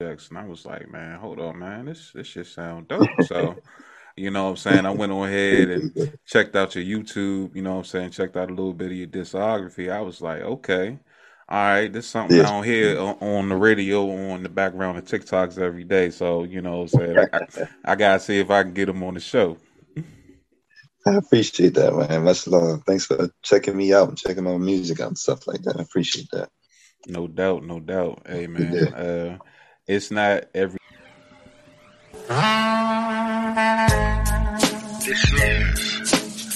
and I was like, man, hold on, man, this this shit sound dope. So, you know what I'm saying? I went on ahead and checked out your YouTube, you know what I'm saying, checked out a little bit of your discography. I was like, okay, all right, this is something yes. I don't hear on, on, the radio on the background of TikToks every day. So, you know what I'm saying? I, I, gotta see if I can get them on the show. I appreciate that, man. Much love. Thanks for checking me out and checking my music out and stuff like that. I appreciate that. No doubt, no doubt. Hey man, uh, it's not every.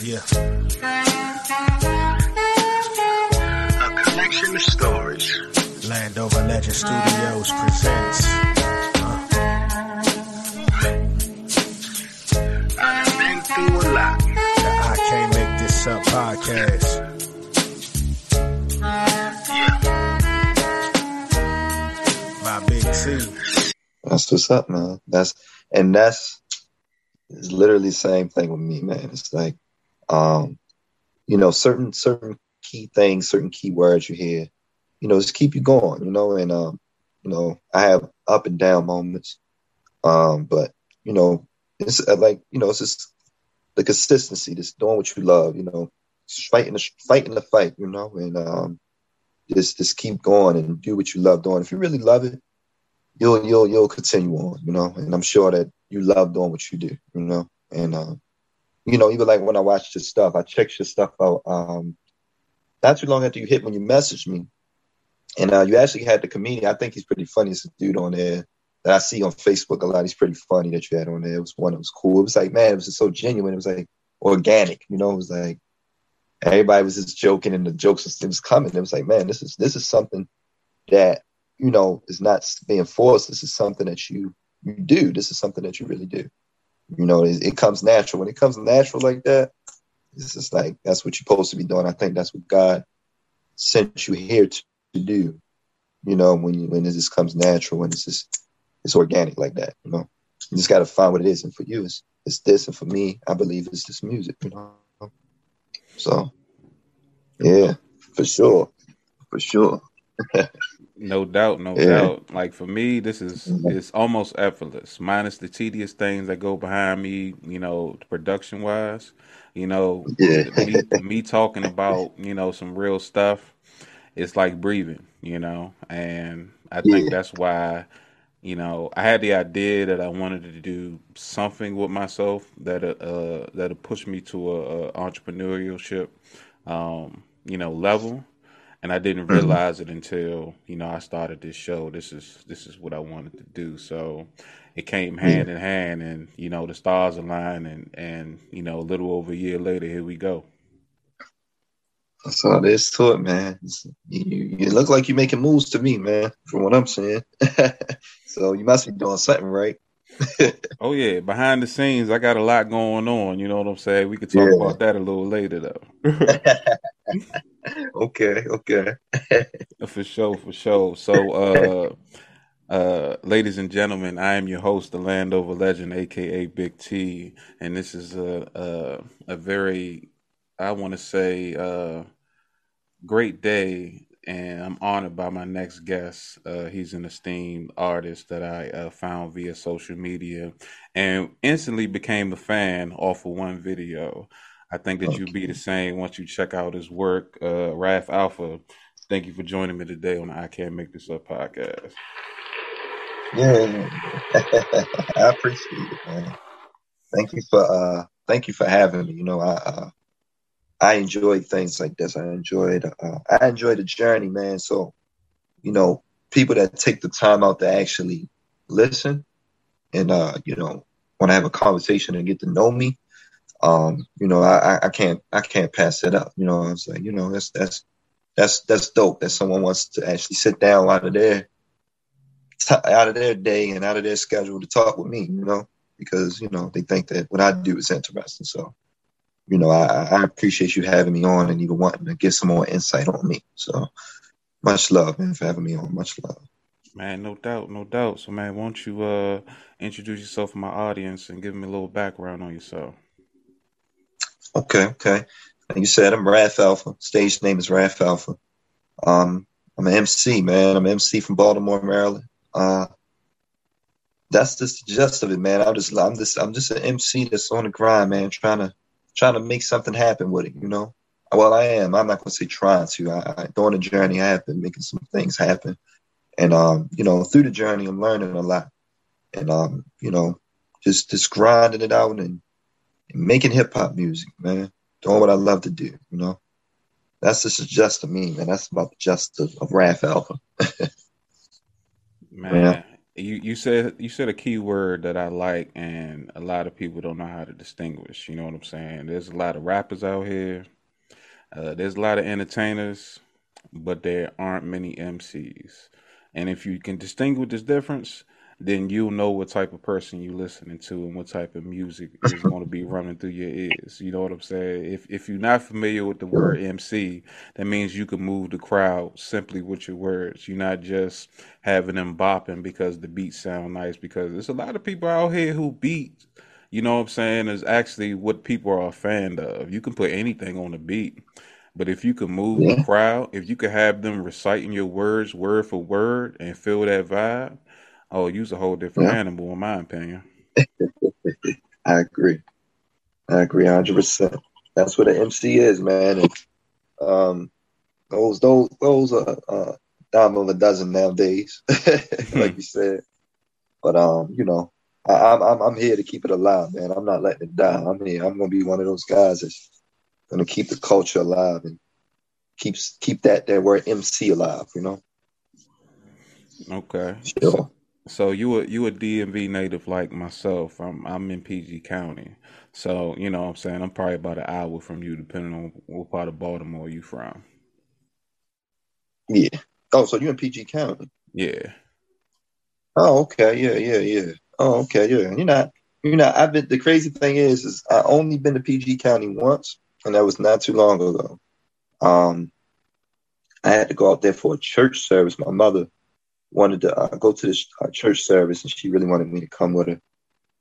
Yeah. A collection of stories. Landover Legend Studios presents. Uh. I've been through a lot. The I Can't Make This Up podcast. That's what's up, man. That's and that's it's literally the same thing with me, man. It's like, um, you know, certain certain key things, certain key words you hear, you know, just keep you going, you know. And um, you know, I have up and down moments, um, but you know, it's uh, like you know, it's just the consistency, just doing what you love, you know, fighting the fighting the fight, you know, and um, just just keep going and do what you love doing. If you really love it, you'll you'll you'll continue on, you know. And I'm sure that you love doing what you do, you know. And um, you know, even like when I watched your stuff, I checked your stuff out. Um, not too long after you hit when you messaged me, and uh, you actually had the comedian. I think he's pretty funny. It's a dude on there that I see on Facebook a lot. He's pretty funny that you had on there. It was one that was cool. It was like, man, it was just so genuine. It was like organic, you know. It was like everybody was just joking, and the jokes was, it was coming. It was like, man, this is this is something that you know, is not being forced. This is something that you you do. This is something that you really do. You know, it, it comes natural. When it comes natural like that, it's just like that's what you're supposed to be doing. I think that's what God sent you here to, to do. You know, when you when it just comes natural, when it's just it's organic like that. You know, you just got to find what it is. And for you, it's it's this, and for me, I believe it's this music. You know, so yeah, for sure, for sure. No doubt, no yeah. doubt. Like for me, this is mm-hmm. it's almost effortless, minus the tedious things that go behind me. You know, production wise. You know, yeah. me, me talking about you know some real stuff. It's like breathing, you know, and I think yeah. that's why you know, I had the idea that I wanted to do something with myself that uh that'll push me to a, a entrepreneurship, um, you know, level and I didn't mm-hmm. realize it until you know I started this show. This is this is what I wanted to do. So it came hand in hand, and you know the stars aligned, and and you know a little over a year later, here we go. That's all there is to it, man. You, you look like you're making moves to me, man. From what I'm saying, so you must be doing something right. oh yeah, behind the scenes, I got a lot going on. You know what I'm saying? We could talk yeah. about that a little later, though. okay, okay. for sure, for sure. So, uh, uh, ladies and gentlemen, I am your host, the Landover Legend, aka Big T, and this is a a, a very, I want to say, uh, great day and I'm honored by my next guest. Uh, he's an esteemed artist that I uh, found via social media and instantly became a fan off of one video. I think that okay. you'll be the same once you check out his work. Uh, Raf Alpha, thank you for joining me today on the I Can't Make This Up podcast. Yeah, I appreciate it, man. Thank you for uh, thank you for having me. You know, I uh, I enjoyed things like this. I enjoyed uh, I enjoyed the journey, man. So, you know, people that take the time out to actually listen and uh, you know, want to have a conversation and get to know me, um, you know, I, I can't I can't pass it up. You know, I was like, you know, that's that's that's that's dope that someone wants to actually sit down out of their out of their day and out of their schedule to talk with me. You know, because you know they think that what I do is interesting. So you know, I, I appreciate you having me on and even wanting to get some more insight on me. So much love, man, for having me on. Much love. Man, no doubt, no doubt. So, man, won't you uh, introduce yourself to my audience and give me a little background on yourself? Okay, okay. You said, I'm Raf Alpha. Stage name is Raf Alpha. Um, I'm an MC, man. I'm an MC from Baltimore, Maryland. Uh, that's just the gist of it, man. I'm just I'm just I'm just an MC that's on the grind, man, trying to trying to make something happen with it, you know. Well, I am. I'm not gonna say trying to. I, I during the journey, I have been making some things happen, and um, you know, through the journey, I'm learning a lot, and um, you know, just just grinding it out and making hip hop music, man. Doing what I love to do, you know. That's just just to me, man. That's about the just of, of Raf Alpha. man, you you said you said a key word that I like, and a lot of people don't know how to distinguish. You know what I'm saying? There's a lot of rappers out here. Uh, there's a lot of entertainers, but there aren't many MCs. And if you can distinguish this difference, then you'll know what type of person you're listening to and what type of music is going to be running through your ears. You know what I'm saying? If if you're not familiar with the word MC, that means you can move the crowd simply with your words. You're not just having them bopping because the beats sound nice. Because there's a lot of people out here who beat. You know what I'm saying? Is actually what people are a fan of. You can put anything on the beat. But if you can move yeah. the crowd, if you could have them reciting your words word for word and feel that vibe, Oh, you's a whole different yeah. animal, in my opinion. I agree. I agree, hundred percent. That's what an MC is, man. And, um, those those those are uh, dime of a dozen nowadays, like you said. But um, you know, I, am I'm I'm here to keep it alive, man. I'm not letting it die. I'm here. I'm gonna be one of those guys that's gonna keep the culture alive and keeps keep that that word MC alive. You know. Okay. Sure. So you a you a DMV native like myself. I'm I'm in PG County. So, you know what I'm saying? I'm probably about an hour from you depending on what part of Baltimore you from. Yeah. Oh, so you in PG County? Yeah. Oh, okay. Yeah, yeah, yeah. Oh, okay, yeah. You're not you're not I've been the crazy thing is is I only been to PG County once and that was not too long ago. Um I had to go out there for a church service. My mother wanted to uh, go to this uh, church service, and she really wanted me to come with her.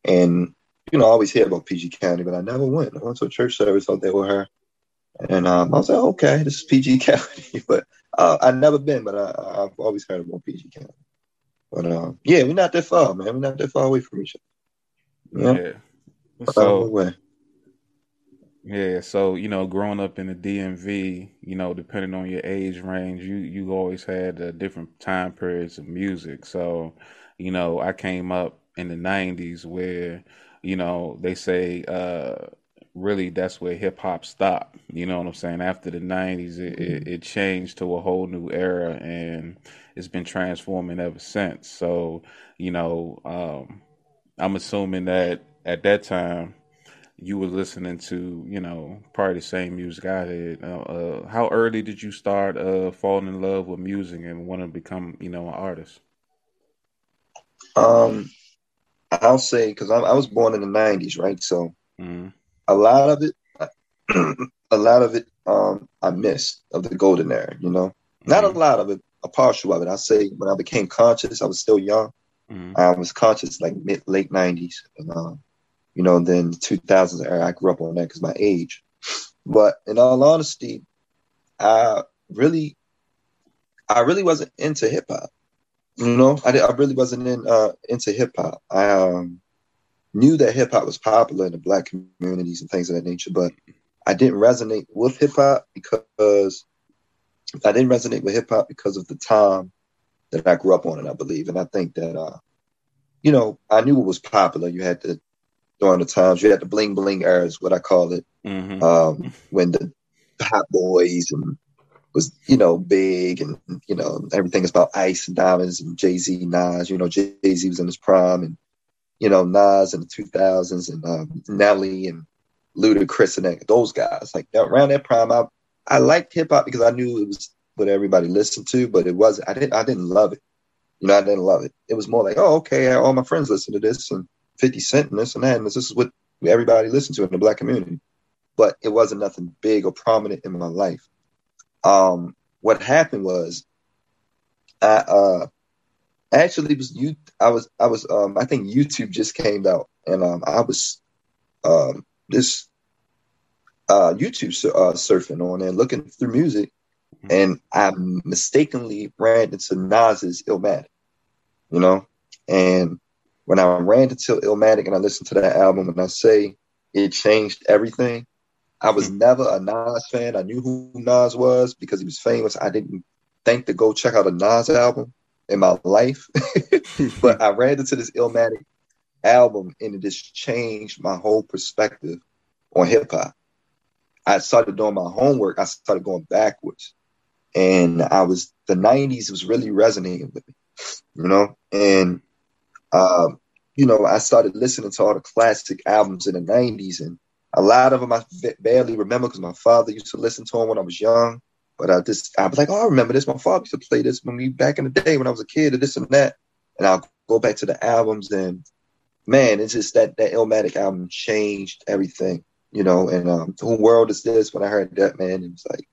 And you know, I always hear about PG County, but I never went. I went to a church service out there with her, and um, I was like, okay, this is PG County, but uh, I've never been, but I, have always heard about PG County. But um, yeah, we're not that far, man. We're not that far away from each other. You know? Yeah. So, yeah, so you know, growing up in the DMV, you know, depending on your age range, you you always had uh, different time periods of music. So, you know, I came up in the '90s where, you know, they say uh, really that's where hip hop stopped. You know what I'm saying? After the '90s, it, it, it changed to a whole new era, and it's been transforming ever since. So, you know, um, I'm assuming that at that time you were listening to, you know, probably the same music I did. Uh, uh, how early did you start uh, falling in love with music and want to become, you know, an artist? Um, I'll say because I, was born in the '90s, right? So mm-hmm. a lot of it, a lot of it, um, I missed of the golden era. You know, mm-hmm. not a mm-hmm. lot of it, a partial of it. I say when I became conscious, I was still young. Mm-hmm. I was conscious like mid late '90s, and um, you know, then the 2000s era, I grew up on that because my age. But in all honesty, I really, I really wasn't into hip hop. You know, I, I really wasn't in, uh, into hip hop. I um, knew that hip hop was popular in the black communities and things of that nature, but I didn't resonate with hip hop because I didn't resonate with hip hop because of the time that I grew up on it, I believe. And I think that, uh, you know, I knew it was popular. You had the during the times. You had the bling bling era, is what I call it. Mm-hmm. Um, when the Hot Boys and was you know big and you know everything is about ice and diamonds and Jay Z, Nas. You know Jay Z was in his prime and you know Nas in the two thousands and um, Nelly and Ludacris and that, those guys. Like around that prime, I I liked hip hop because I knew it was what everybody listened to, but it wasn't. I didn't I didn't love it. You know, I didn't love it. It was more like, oh, okay, all my friends listen to this, and 50 Cent and this and that. And this this is what everybody listened to in the black community. But it wasn't nothing big or prominent in my life. Um, what happened was I uh actually was you I was I was um I think YouTube just came out and um I was um this uh YouTube uh, surfing on and looking through music mm-hmm. and I mistakenly ran into Nas's Illmatic, you know, and when I ran to into Illmatic and I listened to that album and I say it changed everything, I was mm-hmm. never a Nas fan. I knew who Nas was because he was famous. I didn't think to go check out a Nas album in my life. but I ran into this Illmatic album and it just changed my whole perspective on hip hop. I started doing my homework. I started going backwards. And I was, the 90s was really resonating with me, you know? And, um, you know, I started listening to all the classic albums in the 90s. And a lot of them I barely remember because my father used to listen to them when I was young. But I just, I was like, oh, I remember this. My father used to play this when we back in the day when I was a kid, or this and that. And I'll go back to the albums, and man, it's just that that Illmatic album changed everything, you know. And um, who world is this? When I heard that, man, it was like,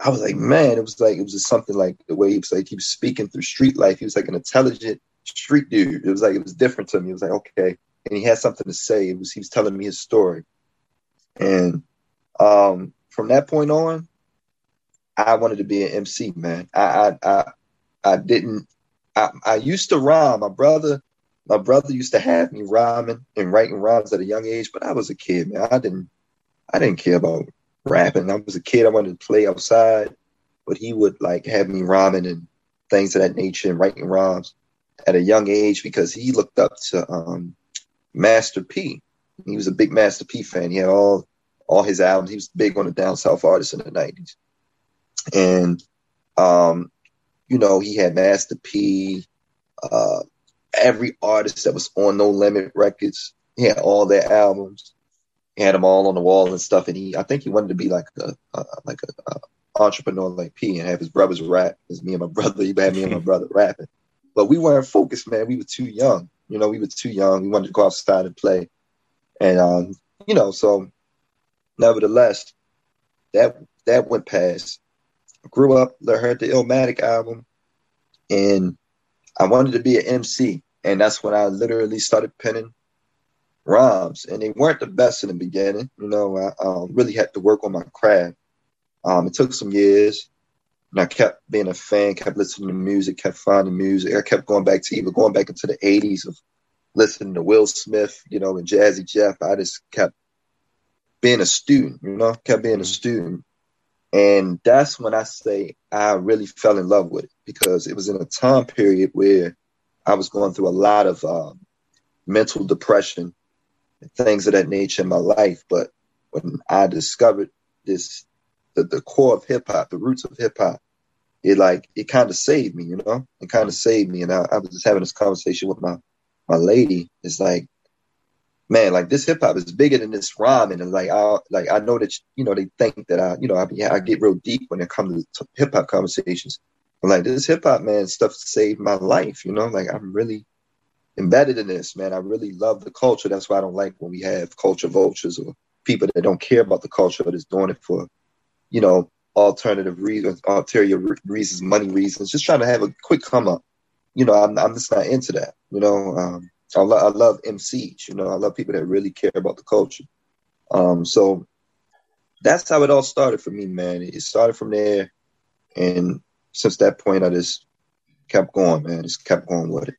I was like, man, it was like it was just something like the way he was like he was speaking through street life. He was like an intelligent street dude. It was like it was different to me. It was like okay, and he had something to say. It was he was telling me his story, and um, from that point on, I wanted to be an MC, man. I I I, I didn't. I, I used to rhyme. My brother, my brother used to have me rhyming and writing rhymes at a young age, but I was a kid, man. I didn't. I didn't care about rapping. I was a kid. I wanted to play outside, but he would like have me rhyming and things of that nature and writing rhymes at a young age because he looked up to um, Master P. He was a big Master P fan. He had all all his albums. He was big on the down south artists in the nineties and um, you know he had Master P, uh, every artist that was on No Limit Records. He had all their albums. He had them all on the wall and stuff. And he, I think he wanted to be like a, uh, like a, entrepreneur like P and have his brothers rap. Because me and my brother, he had me and my brother rapping. But we weren't focused, man. We were too young. You know, we were too young. We wanted to go outside and play. And um, you know, so nevertheless, that that went past grew up, I heard the Illmatic album, and I wanted to be an MC. And that's when I literally started penning rhymes. And they weren't the best in the beginning. You know, I um, really had to work on my craft. Um, it took some years. And I kept being a fan, kept listening to music, kept finding music. I kept going back to even going back into the 80s of listening to Will Smith, you know, and Jazzy Jeff. I just kept being a student, you know, kept being a student. And that's when I say I really fell in love with it because it was in a time period where I was going through a lot of um, mental depression and things of that nature in my life. But when I discovered this, the, the core of hip hop, the roots of hip hop, it like it kind of saved me, you know, it kind of mm. saved me. And I, I was just having this conversation with my my lady. It's like man, like this hip hop is bigger than this rhyming, and like I like I know that you know they think that I you know I I get real deep when it comes to hip hop conversations. I'm like this hip hop man stuff saved my life, you know. Like I'm really embedded in this, man. I really love the culture. That's why I don't like when we have culture vultures or people that don't care about the culture but is doing it for, you know, alternative reasons, ulterior reasons, money reasons, just trying to have a quick come up. You know, I'm, I'm just not into that. You know, um, I, lo- I love MCs. You know, I love people that really care about the culture. Um, so that's how it all started for me, man. It started from there, and since that point, I just kept going, man. Just kept going with it.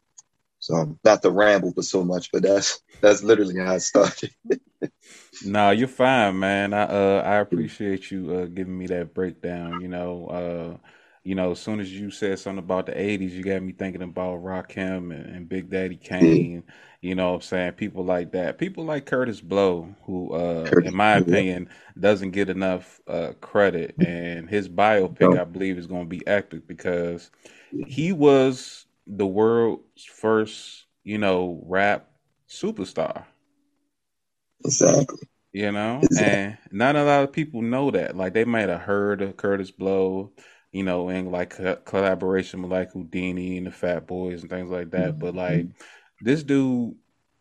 So not to ramble, but so much, but that's that's literally how it started. no, you're fine, man. I uh I appreciate you uh giving me that breakdown. You know, uh you know, as soon as you said something about the '80s, you got me thinking about Rakim and, and Big Daddy Kane. You know, I'm saying people like that, people like Kurtis Blow, who, uh, Kurtis, in my opinion, doesn't get enough uh, credit, and his biopic, I believe, is going to be epic because he was the world's first, you know, rap superstar. Exactly. You know, exactly. and not a lot of people know that. Like they might have heard of Kurtis Blow you know, in like collaboration with like Whodini and the Fat Boys and things like that. Mm-hmm. But like this dude,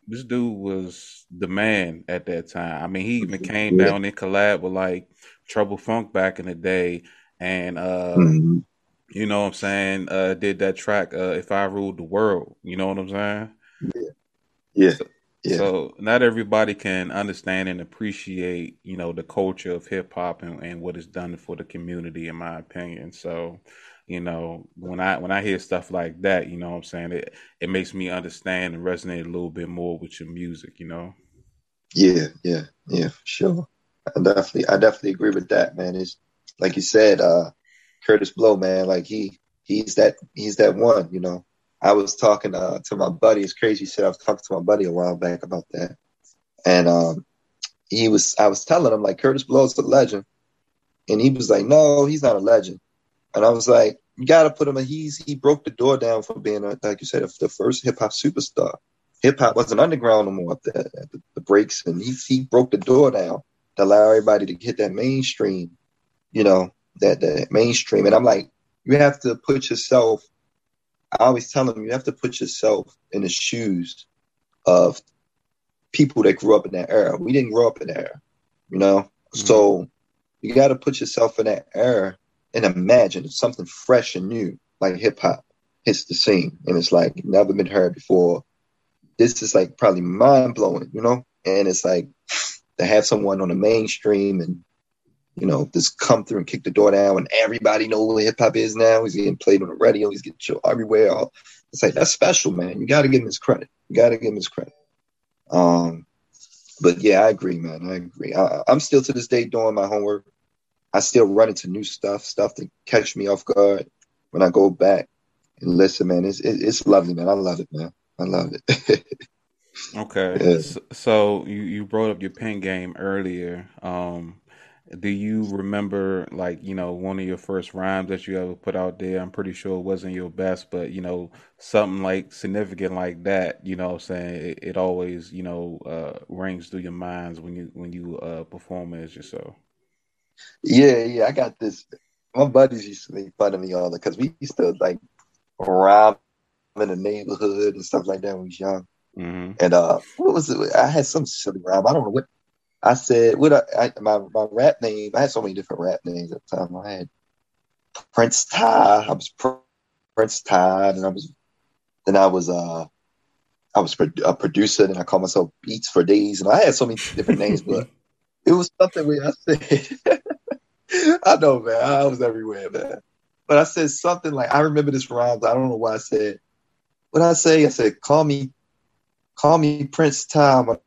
this dude was the man at that time. I mean, he even came yeah. down and collab with like Trouble Funk back in the day, and uh, mm-hmm. You know what I'm saying? Uh, did that track uh, "If I Ruled the World"? You know what I'm saying? Yeah, yeah. So, yeah. So not everybody can understand and appreciate, you know, the culture of hip hop and, and what it's done for the community, in my opinion. So, you know, when I when I hear stuff like that, you know what I'm saying, it it makes me understand and resonate a little bit more with your music, you know. Yeah, yeah, yeah, for sure. I definitely I definitely agree with that, man. It's like you said, uh Kurtis Blow, man, like he he's that he's that one, you know. I was talking uh, to my buddy, it's crazy shit. I was talking to my buddy a while back about that. And um he was I was telling him like Kurtis Blow's a legend. And he was like, No, he's not a legend. And I was like, you got to put him. In, he's he broke the door down for being, a, like you said, the first hip hop superstar. Hip hop wasn't underground no more the, at the, the breaks, and he he broke the door down to allow everybody to hit that mainstream. You know that the mainstream, and I'm like, you have to put yourself. I always tell them you have to put yourself in the shoes of people that grew up in that era. We didn't grow up in that era, you know. Mm-hmm. So you got to put yourself in that era and imagine something fresh and new like hip hop hits the scene and it's like never been heard before. This is like probably mind blowing, you know? And it's like to have someone on the mainstream and you know, just come through and kick the door down and everybody know what hip hop is now. He's getting played on the radio, he's getting show everywhere. It's like that's special, man. You gotta give him his credit. You gotta give him his credit. Um but yeah, I agree, man. I agree. I, I'm still to this day doing my homework. I still run into new stuff, stuff to catch me off guard when I go back and listen, man. It's it, it's lovely, man. I love it, man. I love it. okay, yeah. so, so, you you brought up your pen game earlier. Um, do you remember like you know one of your first rhymes that you ever put out there? I'm pretty sure it wasn't your best, but you know something like significant like that. You know, I'm saying it, it always you know uh, rings through your minds when you when you uh, perform as yourself. Yeah, yeah, I got this. My buddies used to make fun of me all the because we used to like rob in the neighborhood and stuff like that when we was young. Mm-hmm. And uh, what was it? I had some silly rhyme. I don't know what I said. What I, I, my my rap name? I had so many different rap names at the time. I had Prince Ty. I was Prince Ty, and I was then I was uh I was a producer, and I called myself Beats for Days, and I had so many different names, but it was something where I said, I know, man, I was everywhere, man. But I said something like, I remember this rhyme, I don't know why I said, what I say? I said, call me, call me Prince when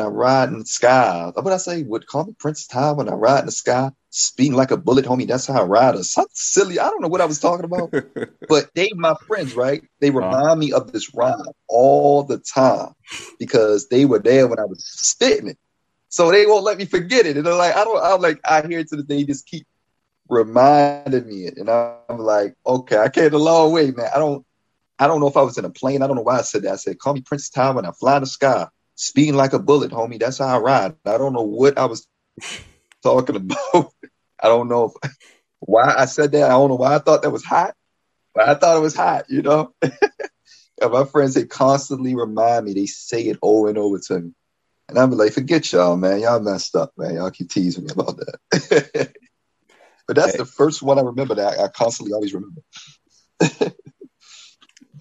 I ride in the sky. What I say? Would call me Prince Tom when I ride in the sky, speeding like a bullet, homie. That's how I ride. Or something silly. I don't know what I was talking about. but they, my friends, right? They uh-huh. remind uh-huh. me of this rhyme all the time because they were there when I was spitting it. So they won't let me forget it. And they're like, I don't, I'm like, I hear it to the day, just keep reminding me it. And I'm like, okay, I came a long way, man. I don't, I don't know if I was in a plane. I don't know why I said that. I said, call me Prince Tom when I fly in the sky, speeding like a bullet, homie. That's how I ride. I don't know what I was talking about. I don't know if, why I said that. I don't know why I thought that was hot, but I thought it was hot, you know? and my friends, they constantly remind me, they say it over and over to me. And I'm like, forget y'all, man. Y'all messed up, man. Y'all keep teasing me about that. but that's hey. the first one I remember that I, I constantly always remember.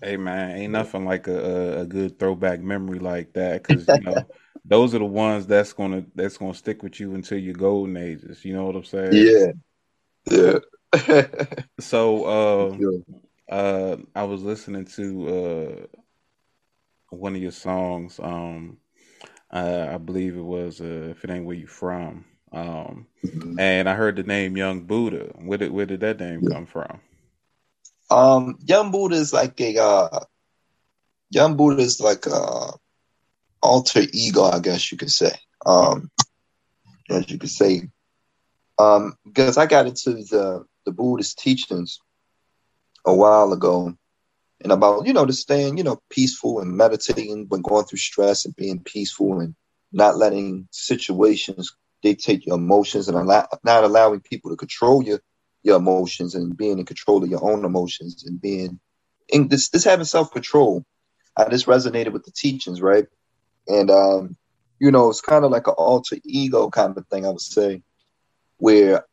Hey man, ain't nothing like a, a good throwback memory like that because you know those are the ones that's gonna that's gonna stick with you until your golden ages. You know what I'm saying? Yeah, yeah. so, uh, uh, I was listening to uh one of your songs. Um, uh, I believe it was uh, if it ain't where you from. Um, mm-hmm. and I heard the name Young Buddha. Where did where did that name yeah. come from? Um, Young Buddha is like a uh, Young Buddha is like a alter ego, I guess you could say. Um, as you could say, um, because I got into the the Buddhist teachings a while ago, and about you know just staying you know peaceful and meditating when going through stress and being peaceful and not letting situations dictate your emotions and allow, not allowing people to control your your emotions and being in control of your own emotions and being in this this having self control. I just resonated with the teachings, right? And um, you know, it's kind of like an alter ego kind of thing, I would say, where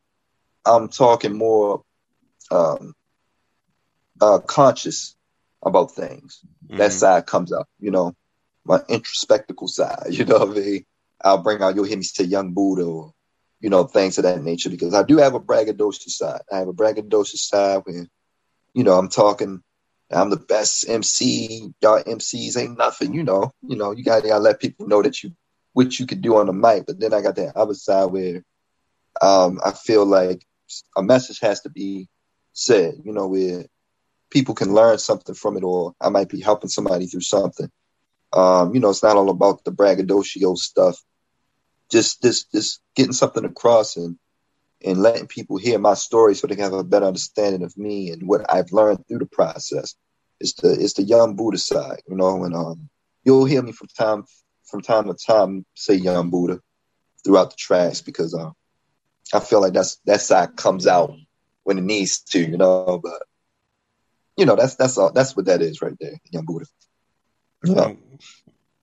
I'm talking more um, uh, conscious about things. Mm-hmm. That side comes up, you know, my introspectical side, you know what I mean? I'll bring out, you'll hear me say young Buddha or, you know, things of that nature because I do have a braggadocious side. I have a braggadocious side where you know, I'm talking. I'm the best MC. Y'all MCs ain't nothing, you know. You know, you gotta, gotta let people know that you what you could do on the mic. But then I got that other side where um, I feel like a message has to be said, you know, where people can learn something from it, or I might be helping somebody through something. Um, you know, it's not all about the braggadocio stuff. Just, just, just getting something across and and letting people hear my story so they can have a better understanding of me and what I've learned through the process. It's the it's the young Buddha side, you know, and um, you'll hear me from time from time to time say young Buddha throughout the tracks because um, I feel like that's that side comes out when it needs to, you know. But you know, that's that's all that's what that is right there, young Buddha. Yeah.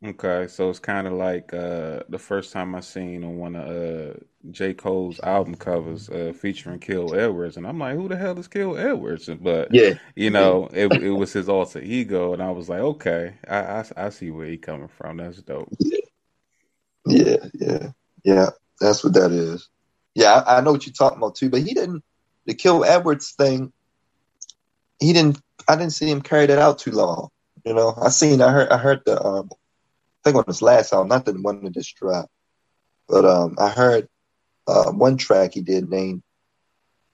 Okay, so it's kind of like uh, the first time I seen on one of uh, J. Cole's album covers uh, featuring Kill Edwards, and I'm like, who the hell is Kill Edwards? But yeah, you know, it it was his alter ego, and I was like, okay, I, I, I see where he coming from. That's dope. Yeah, yeah, yeah, yeah. That's what that is. Yeah, I, I know what you're talking about too. But he didn't the Kill Edwards thing. He didn't. I didn't see him carry that out too long. You know, I seen. I heard. I heard the. Um, think on his last album, not the one that just dropped, but um, I heard uh, one track he did named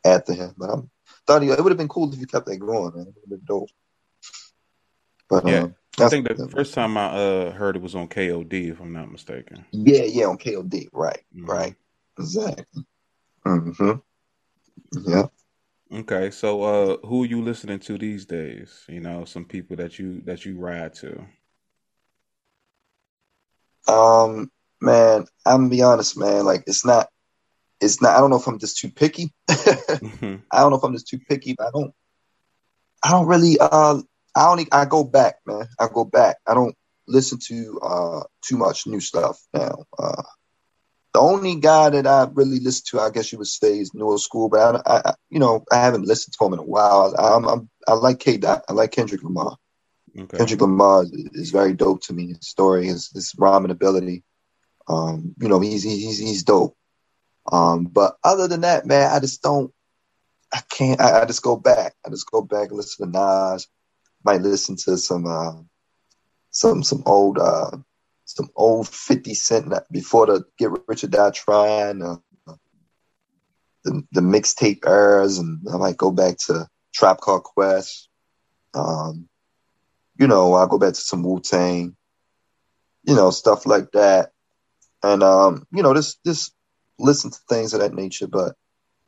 after him. But I thought he, it would have been cool if he kept that going. Man. It would have been dope. But yeah. Um, I think the first time I uh, heard it was on KOD, if I'm not mistaken. Yeah, yeah, on KOD, right, mm-hmm. right, exactly. Mm-hmm. Yeah. Okay, so uh, who are you listening to these days? You know, some people that you that you ride to. Um, man, I'm gonna be honest, man. Like, it's not, it's not. I don't know if I'm just too picky. mm-hmm. I don't know if I'm just too picky, but I don't, I don't really. Uh, I only I go back, man. I go back. I don't listen to uh too much new stuff now. Uh, the only guy that I really listen to, I guess you would say, is New School, but I, I, you know, I haven't listened to him in a while. I, I'm, I'm I like K. Dot. I like Kendrick Lamar. Okay. Kendrick Lamar is, very dope to me. His story, his, his rhyming ability. Um, you know, he's he's he's dope. Um, but other than that, man, I just don't. I can't. I, I just go back. I just go back and listen to Nas. Might listen to some uh, some some old uh, some old Fifty Cent before the Get Rich or Die Trying. Uh, the the mixtape eras, and I might go back to Tribe Called Quest. Um, you know, I go back to some Wu Tang, you know, stuff like that. And um, you know, just just listen to things of that nature. But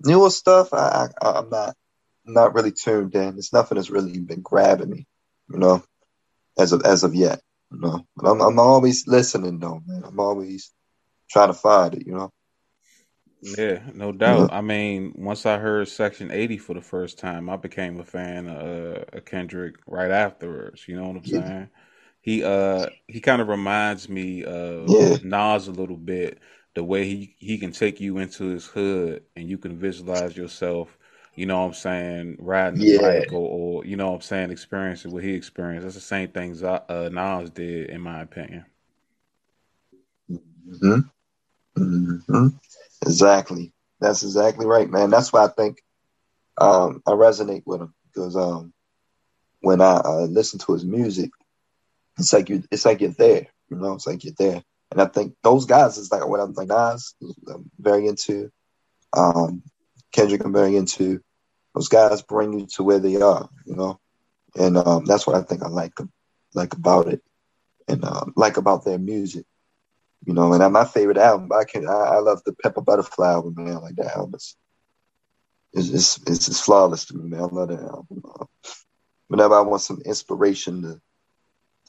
newer stuff, I, I I'm not not really tuned in. It's nothing that's really been grabbing me, you know, as of as of yet. You know, but I'm I'm always listening though, man. I'm always trying to find it, you know. Yeah, no doubt. I mean, once I heard Section 80 for the first time, I became a fan of, uh, Kendrick right afterwards. You know what I'm yeah. saying? He uh he kind of reminds me of yeah. Nas a little bit. The way he he can take you into his hood and you can visualize yourself. You know what I'm saying? Riding yeah. a bike or, you know what I'm saying, experiencing what he experienced. That's the same things uh, Nas did, in my opinion. Hmm. Hmm. Exactly. That's exactly right, man. That's why I think um, I resonate with him because um, when I uh, listen to his music, it's like you, it's like you're there. You know, it's like you're there. And I think those guys is like what I'm like Nas, I'm very into. Um, Kendrick, I'm very into. Those guys bring you to where they are, you know, and um, that's what I think I like like about it, and um, like about their music. You know, and my favorite album, I can I, I love the Pimp a Butterfly album, man. Like that album is it's it's, it's flawless to me, man. I love that album. Uh, whenever I want some inspiration to,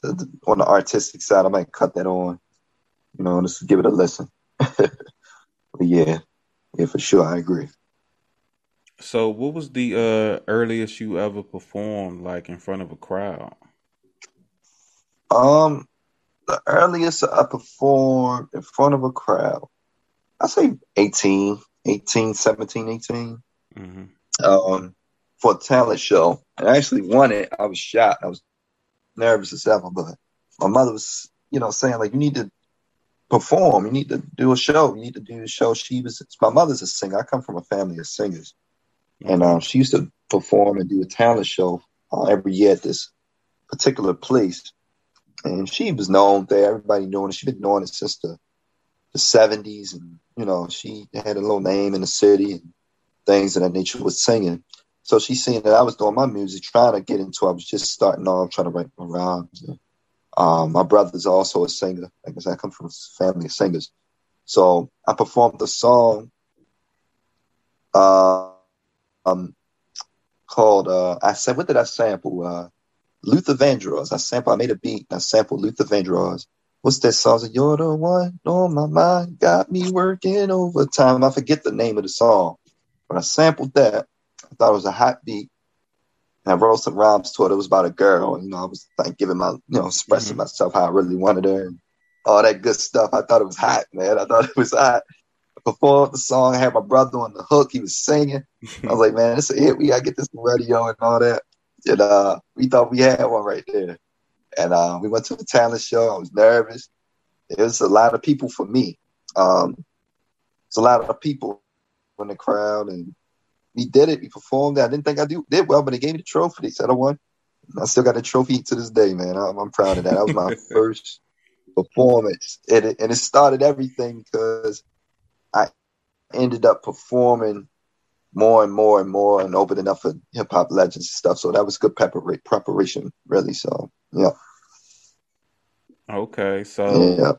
to, to, on the artistic side, I might cut that on. You know, just give it a listen. but yeah, yeah, for sure, I agree. So, what was the uh, earliest you ever performed, like in front of a crowd? Um, the earliest I performed in front of a crowd, I say 18, 18, 17, 18. Mm-hmm. Um, for a talent show. And I actually won it. I was shocked. I was nervous as ever, but my mother was, you know, saying like, you need to perform. You need to do a show. You need to do a show. She was, my mother's a singer. I come from a family of singers. Mm-hmm. And um, she used to perform and do a talent show uh, every year at this particular place. And she was known there. Everybody knew her. She'd been known it since the, 70s. And, you know, she had a little name in the city and things of that nature was singing. So she seen that I was doing my music, trying to get into. I was just starting off, trying to write my rhymes. Um, my brother's also a singer. Like I said, I come from a family of singers. So I performed the song uh, um, called, uh, I said, what did I sample? Uh, Luther Vandross. I sample, I made a beat. I sampled Luther Vandross. What's that song? You're the one on my mind, got me working overtime. I forget the name of the song, but I sampled that. I thought it was a hot beat. And I wrote some rhymes to it. It was about a girl. And, you know, I was like giving my, you know, expressing mm-hmm. myself how I really wanted her and all that good stuff. I thought it was hot, man. I thought it was hot. I performed the song. I had my brother on the hook. He was singing. I was like, man, it's a hit. We got to get this radio and all that. And uh, we thought we had one right there. And uh, we went to the talent show. I was nervous. It was a lot of people for me. Um, it's a lot of people in the crowd, and we did it. We performed. I didn't think I do, did well, but they gave me the trophy. They said I won. I still got the trophy to this day, man. I'm, I'm proud of that. That was my first performance, and it, and it started everything because I ended up performing more and more and more and opening up for hip hop legends and stuff. So that was good prepar- preparation, really. So yeah. Okay, so yeah.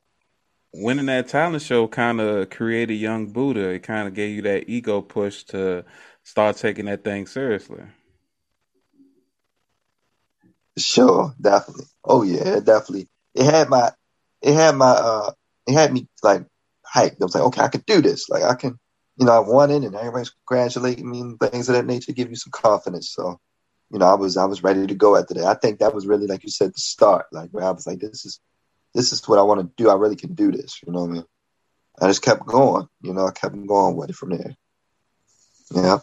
winning that talent show kind of created Young Buddha. It kind of gave you that ego push to start taking that thing seriously. Sure, definitely. Oh yeah, definitely. It had my, it had my, uh, it had me like hyped. I was like, okay, I can do this. Like I can, you know, I won it and everybody's congratulating me and things of that nature give you some confidence. So, you know, I was I was ready to go after that. I think that was really like you said, the start, like where I was like, this is this is what I want to do. I really can do this, you know what I mean? I just kept going, you know, I kept going with it from there. Yeah.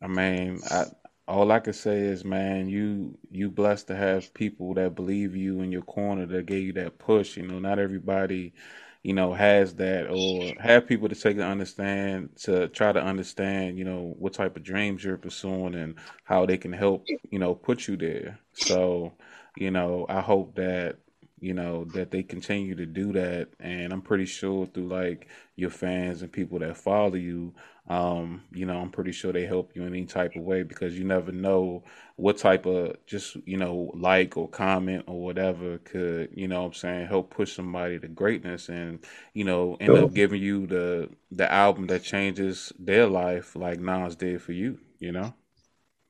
I mean, I all I can say is, man, you you blessed to have people that believe you in your corner that gave you that push. You know, not everybody you know, has that or have people to take to understand to try to understand, you know, what type of dreams you're pursuing and how they can help, you know, put you there. So, you know, I hope that you know that they continue to do that and i'm pretty sure through like your fans and people that follow you um, you know, I'm pretty sure they help you in any type of way because you never know what type of just, you know, like or comment or whatever could, you know I'm saying, help push somebody to greatness and, you know, end up giving you the the album that changes their life like Nas did for you, you know?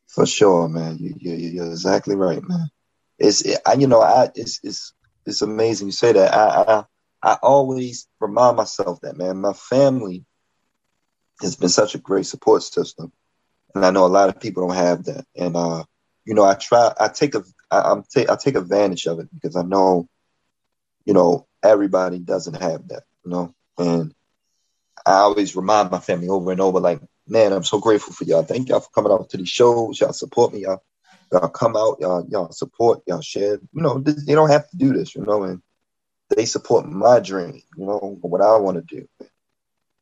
For sure, man. You, you, you're exactly right, man. It's, it, I, you know, I, it's, it's, it's amazing you say that. I, I, I always remind myself that, man, my family has been such a great support system, and I know a lot of people don't have that. And uh, you know, I try, I take a, I, I'm take, I take advantage of it because I know, you know, everybody doesn't have that, you know, and I always remind my family over and over, like, man, I'm so grateful for y'all. Thank y'all for coming out to these shows. Y'all support me. Y'all, y'all come out. Y'all, y'all support. Y'all share. You know, they don't have to do this, you know, and they support my dream. You know, what I want to do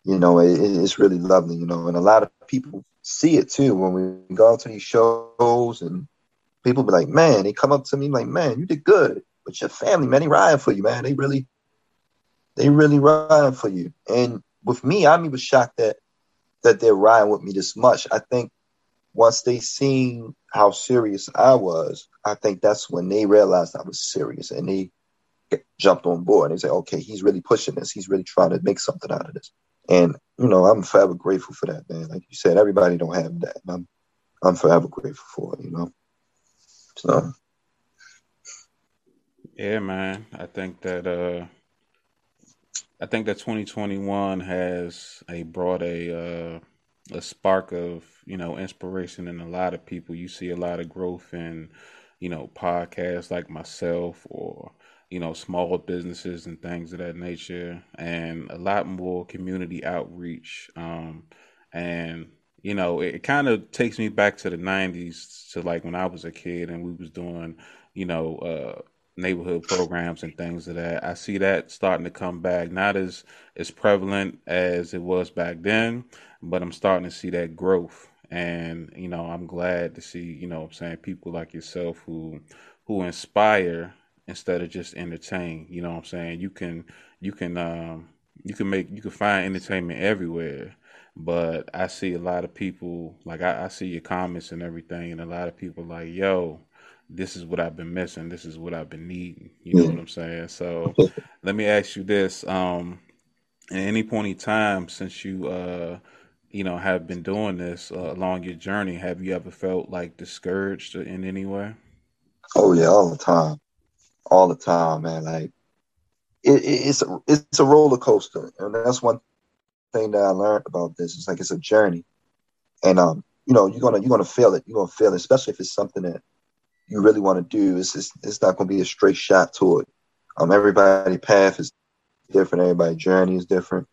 you know, it, it's really lovely, you know, and a lot of people see it too when we go to these shows and people be like, man, they come up to me like, man, you did good. But your family, man, they ride for you, man. They really, they really ride for you. And with me, I'm even shocked that that they're riding with me this much. I think once they seen how serious I was, I think that's when they realized I was serious and they jumped on board. And they say, okay, he's really pushing this. He's really trying to make something out of this. And you know, I'm forever grateful for that, man. Like you said, everybody don't have that. I'm I'm forever grateful for it, you know. So Yeah, man. I think that uh I think that 2021 has a brought a uh a spark of, you know, inspiration in a lot of people. You see a lot of growth in, you know, podcasts like myself or you know, small businesses and things of that nature, and a lot more community outreach. Um, and you know, it, it kind of takes me back to the '90s, to like when I was a kid and we was doing, you know, uh, neighborhood programs and things of that. I see that starting to come back, not as as prevalent as it was back then, but I'm starting to see that growth. And, you know, I'm glad to see, you know I'm saying, people like yourself who who inspire instead of just entertain. You know what I'm saying? You can you can um you can make you can find entertainment everywhere. But I see a lot of people like I, I see your comments and everything and a lot of people like, yo, this is what I've been missing. This is what I've been needing. You know what I'm saying? So let me ask you this. Um at any point in time since you uh you know have been doing this uh, along your journey, have you ever felt like discouraged in any way? Oh yeah, all the time, all the time, man. Like it, it's a it's a roller coaster, and that's one thing that I learned about this. It's like it's a journey, and um, you know, you're gonna you're gonna feel it. You're gonna feel it, especially if it's something that you really want to do. It's just, it's not gonna be a straight shot to it. Um, everybody path is different. Everybody journey is different,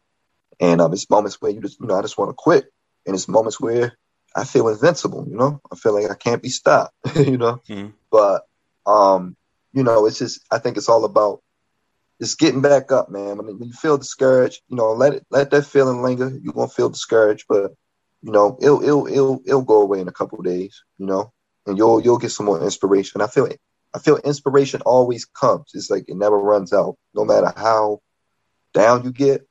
and um, it's moments where you just you know I just want to quit, and it's moments where I feel invincible. You know, I feel like I can't be stopped. you know, mm-hmm. but um, you know, it's just I think it's all about just getting back up, man. When, you feel discouraged, you know, let it let that feeling linger. You're gonna feel discouraged, but you know, it'll it'll it'll it'll go away in a couple days, you know, and you'll you'll get some more inspiration. I feel I feel inspiration always comes. It's like it never runs out, no matter how down you get.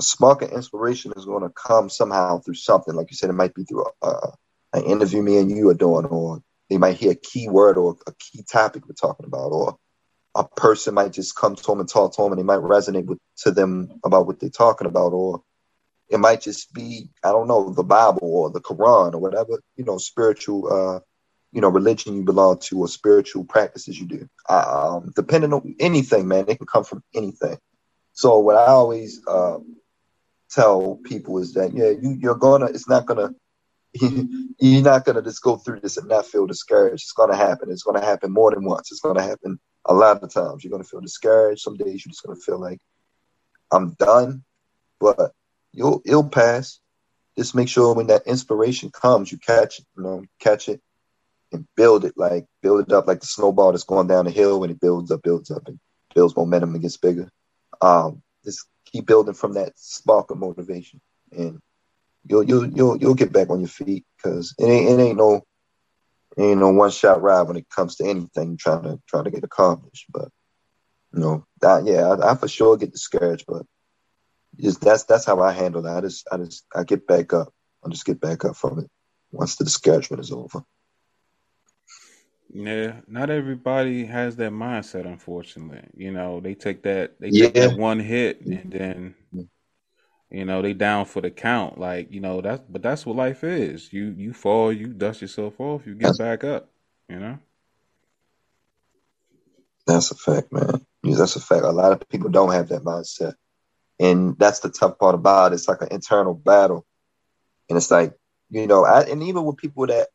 A spark of inspiration is going to come somehow through something. Like you said, it might be through a, a, an interview me and you are doing, or they might hear a key word or a key topic we're talking about, or a person might just come to them and talk to them and they might resonate with to them about what they're talking about or it might just be i don't know the bible or the quran or whatever you know spiritual uh you know religion you belong to or spiritual practices you do. Um depending on anything man it can come from anything. So what i always uh, tell people is that yeah you, you're gonna it's not gonna you're not gonna just go through this and not feel discouraged it's gonna happen it's gonna happen more than once it's gonna happen a lot of times you're going to feel discouraged. Some days you're just going to feel like I'm done, but you'll it'll pass. Just make sure when that inspiration comes, you catch it, you know, catch it and build it like build it up like the snowball that's going down the hill when it builds up, builds up and builds momentum and gets bigger. Um, just keep building from that spark of motivation and you'll you'll you'll you'll get back on your feet because it ain't it ain't no ain't no one shot ride when it comes to anything trying to trying to get accomplished. But you know, that yeah, I, I for sure get discouraged, but just that's that's how I handle that. I just I just I get back up. I just get back up from it once the discouragement is over. Yeah, not everybody has that mindset. Unfortunately, you know, they take that they yeah. take that one hit and then mm-hmm. You know, they down for the count. Like, you know, that's but that's what life is. You you fall, you dust yourself off, you get back up, you know? That's a fact, man. That's a fact. A lot of people don't have that mindset. And that's the tough part about it. It's like an internal battle. And it's like, you know, I, and even with people that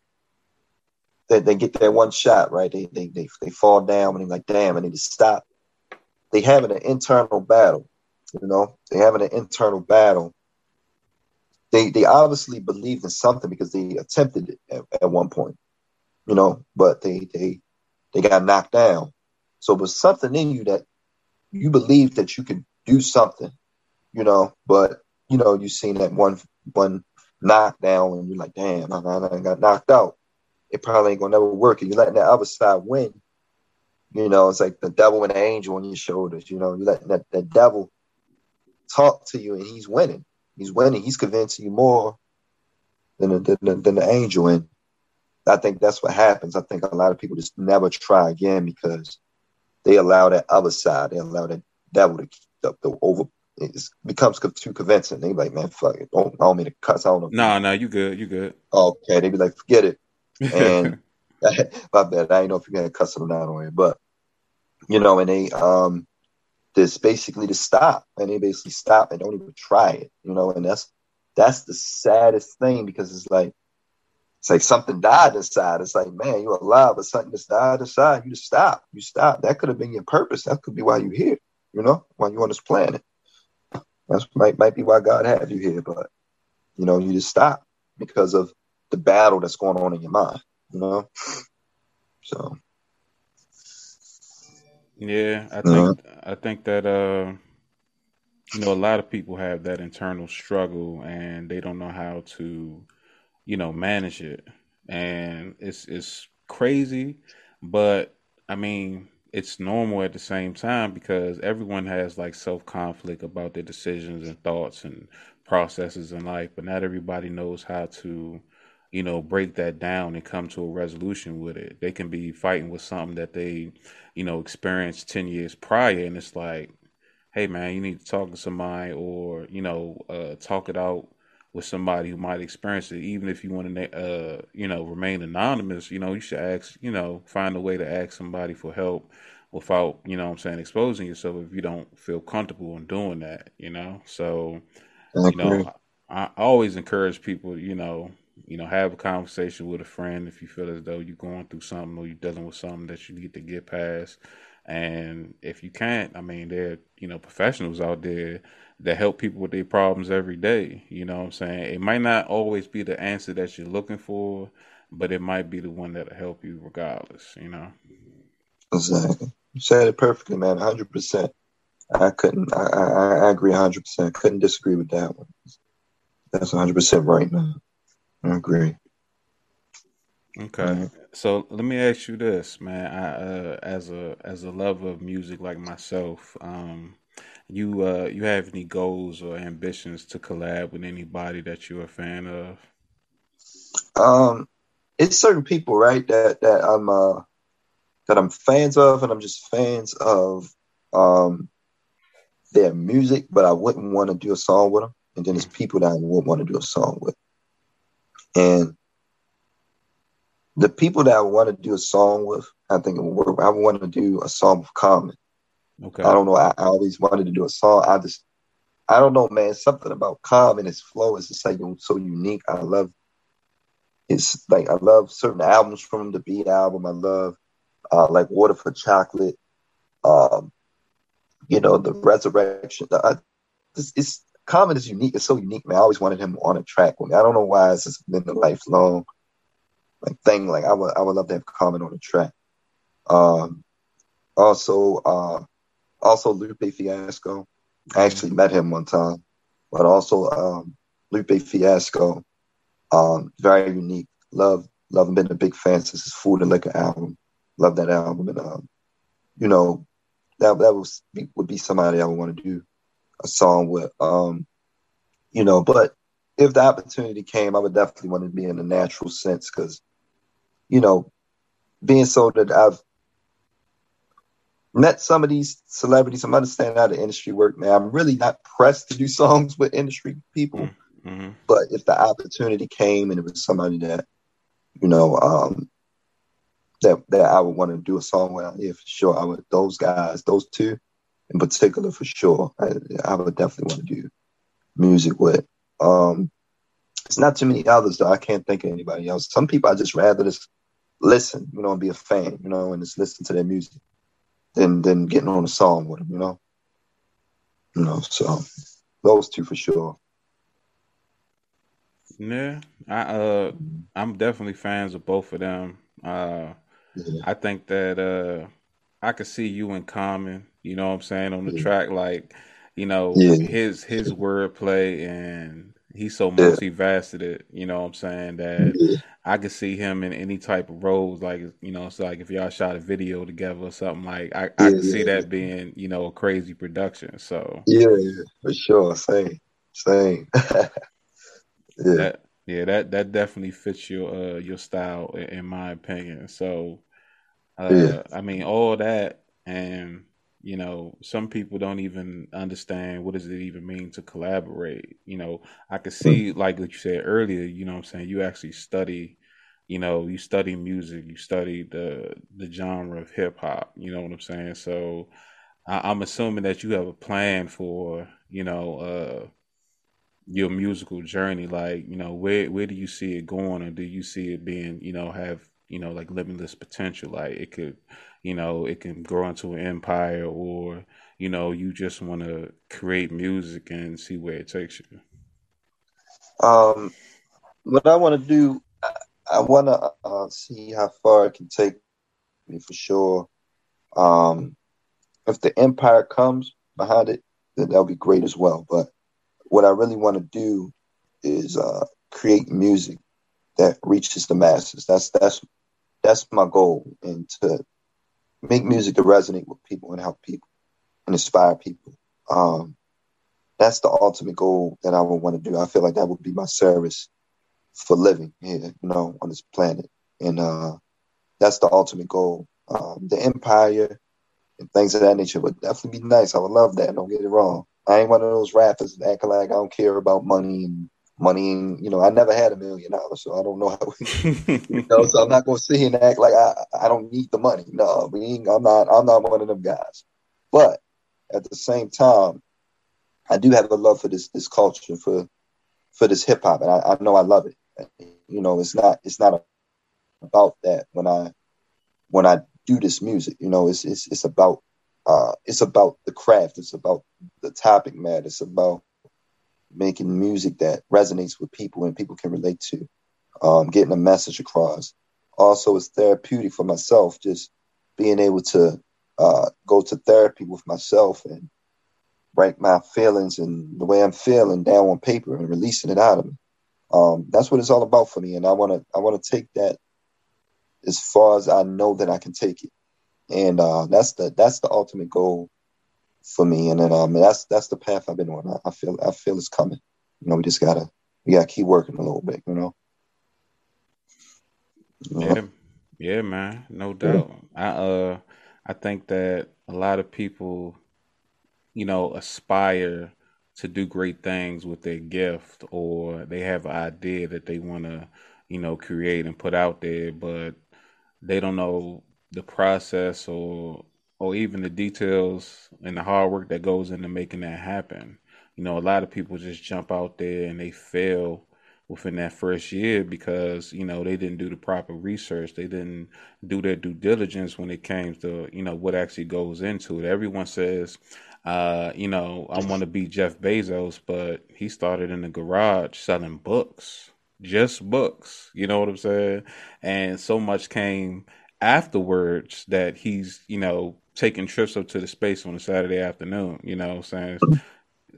that they get that one shot, right? They they they, they fall down and they're like, damn, I need to stop. They having an internal battle you know, they having an internal battle. They they obviously believed in something because they attempted it at, at one point, you know, but they they they got knocked down. So it was something in you that you believed that you could do something, you know, but you know, you seen that one one knockdown and you're like, damn, I, I got knocked out. It probably ain't gonna never work. And you're letting that other side win. You know, it's like the devil and the angel on your shoulders. You know, you letting that, that devil talk to you and he's winning. He's winning. He's convincing you more than the, than, than the angel. And I think that's what happens. I think a lot of people just never try again because they allow that other side, they allow that devil to keep up the over. It becomes too convincing. They be like, man, fuck it. Don't, I don't mean to cuss. I don't know. No, no, you good. You good. Okay. They be like, forget it. And my bad. I ain't know if you're going to cuss them or not on it. But, you know, and they, um, this basically to stop. And they basically stop and don't even try it you know? And that's that's the saddest thing because it's like it's like something died inside. It's like man you're alive but something just died inside. You just stop. You stop. That could have been your purpose. That could be why you're here you know? Why you're on this planet. That might, might be why god had you here but you know you just stop because of the battle that's going on in your mind you know? So yeah, I think uh-huh. I think that uh, you know a lot of people have that internal struggle and they don't know how to you know, manage it. And it's it's crazy, but I mean, it's normal at the same time because everyone has like self conflict about their decisions and thoughts and processes in life, but not everybody knows how to, you know, break that down and come to a resolution with it. They can be fighting with something that they, you know, experienced 10 years prior, and it's like, hey, man, you need to talk to somebody or, you know, uh, talk it out with somebody who might experience it, even if you want to, uh, you know, remain anonymous, you know, you should ask, you know, find a way to ask somebody for help without, you know I'm saying, exposing yourself if you don't feel comfortable in doing that, you know? So, you know, I, I always encourage people, you know, you know, have a conversation with a friend if you feel as though you're going through something or you're dealing with something that you need to get past. And if you can't, I mean, there are, you know, professionals out there that help people with their problems every day. You know what I'm saying? It might not always be the answer that you're looking for, but it might be the one that'll help you regardless, you know? Exactly. You said it perfectly, man. 100%. I couldn't, I, I, I agree 100%. Couldn't disagree with that one. That's 100% right, man. I agree. Okay. So let me ask you this, man. I, uh, as a as a lover of music like myself, um, you uh you have any goals or ambitions to collab with anybody that you're a fan of? Um, it's certain people, right, that that I'm uh that I'm fans of, and I'm just fans of um their music, but I wouldn't want to do a song with them. And then there's people that I wouldn't want to do a song with. And the people that I want to do a song with, I think it would work. I want to do a song with Common. Okay. I don't know. I, I, always wanted to do a song. I just, I don't know, man. Something about Common, his flow is just like so unique. I love. It's like I love certain albums from the Be album. I love uh, like Water for Chocolate. Um, you know, the Resurrection. The, it's, it's Common is unique. It's so unique, man. I always wanted him on a track with me. I don't know why it's just been a lifelong like thing. Like I would, I would love to have Common on a track. Um, also, uh, also Lupe Fiasco. I actually met him one time, but also um, Lupe Fiasco. Um, very unique. Love, love, been a big fan since his Food and Liquor album. Love that album, and um, you know, that that was would be somebody I would want to do a song with. Um, you know, but if the opportunity came, I would definitely want to be in a natural sense because, you know, being so that I've met some of these celebrities, I'm understanding how the industry work, man. I'm really not pressed to do songs with industry people. Mm-hmm. But if the opportunity came and it was somebody that, you know, um, that that I would want to do a song with, yeah, for sure. I would those guys, those two in particular for sure. I, I would definitely want to do music with. Um, it's not too many others though. I can't think of anybody else. Some people I just rather just listen, you know, and be a fan, you know, and just listen to their music than than getting on a song with them, you know. You know, so those two for sure. Yeah, I uh, I'm definitely fans of both of them. Uh, yeah. I think that uh, I could see you in Common. You know what I'm saying on the yeah. track, like you know yeah. his his wordplay and he's so multifaceted. You know what I'm saying that I could see him in any type of roles. Like you know, it's like if y'all shot a video together or something. Like I, I could see that being you know a crazy production. So yeah, yeah for sure. Same, same. yeah. That, yeah, that that definitely fits your uh your style in my opinion. So uh yeah. I mean all that and you know some people don't even understand what does it even mean to collaborate. You know i could see like what you said earlier you know i'm saying? You actually study you know you study music you study the the genre of hip-hop you know what i'm saying? So I, i'm assuming that you have a plan for you know uh your musical journey. Like you know where where do you see it going or do you see it being you know have you know like limitless potential like it could you know it can grow into an empire or you know you just want to create music and see where it takes you. Um what i want to do i, want to uh, see how far it can take me for sure. Um if the empire comes behind it then that'll be great as well. But what I really want to do is uh, create music that reaches the masses. That's that's that's my goal, and to make music to resonate with people and help people and inspire people. Um, that's the ultimate goal that I would want to do. I feel like that would be my service for living here, you know, on this planet, and uh, that's the ultimate goal. Um, the empire and things of that nature would definitely be nice. I would love that. Don't get it wrong. I ain't one of those rappers acting like I don't care about money and money and you know I never had a million dollars, so I don't know how. We, you know, so I'm not gonna sit here and act like I I don't need the money. No, we ain't, I'm not I'm not one of them guys. But at the same time, I do have a love for this this culture for for this hip hop, and I, I know I love it. You know, it's not it's not about that when I when I do this music. You know, it's it's it's about uh, it's about the craft. It's about the topic matter. It's about making music that resonates with people and people can relate to, um, getting a message across. Also, it's therapeutic for myself, just being able to uh, go to therapy with myself and write my feelings and the way I'm feeling down on paper and releasing it out of me. Um, that's what it's all about for me, and I want to I want to take that as far as I know that I can take it, and uh, that's the that's the ultimate goal for me. And then um, that's that's the path I've been on. I, I, feel I feel it's coming. You know, we just gotta we gotta keep working a little bit. You know. Yeah, yeah, man, no doubt. Yeah. I uh, I think that a lot of people, you know, aspire to do great things with their gift, or they have an idea that they want to, you know, create and put out there, but they don't know the process or or even the details and the hard work that goes into making that happen. You know, a lot of people just jump out there and they fail within that first year because, you know, they didn't do the proper research. They didn't do their due diligence when it came to, you know, what actually goes into it. Everyone says, uh, you know, I want to be Jeff Bezos, but he started in the garage selling books, just books. You know what I'm saying? And so much came afterwards that he's, you know, taking trips up to the space on a Saturday afternoon. You know, what I'm saying.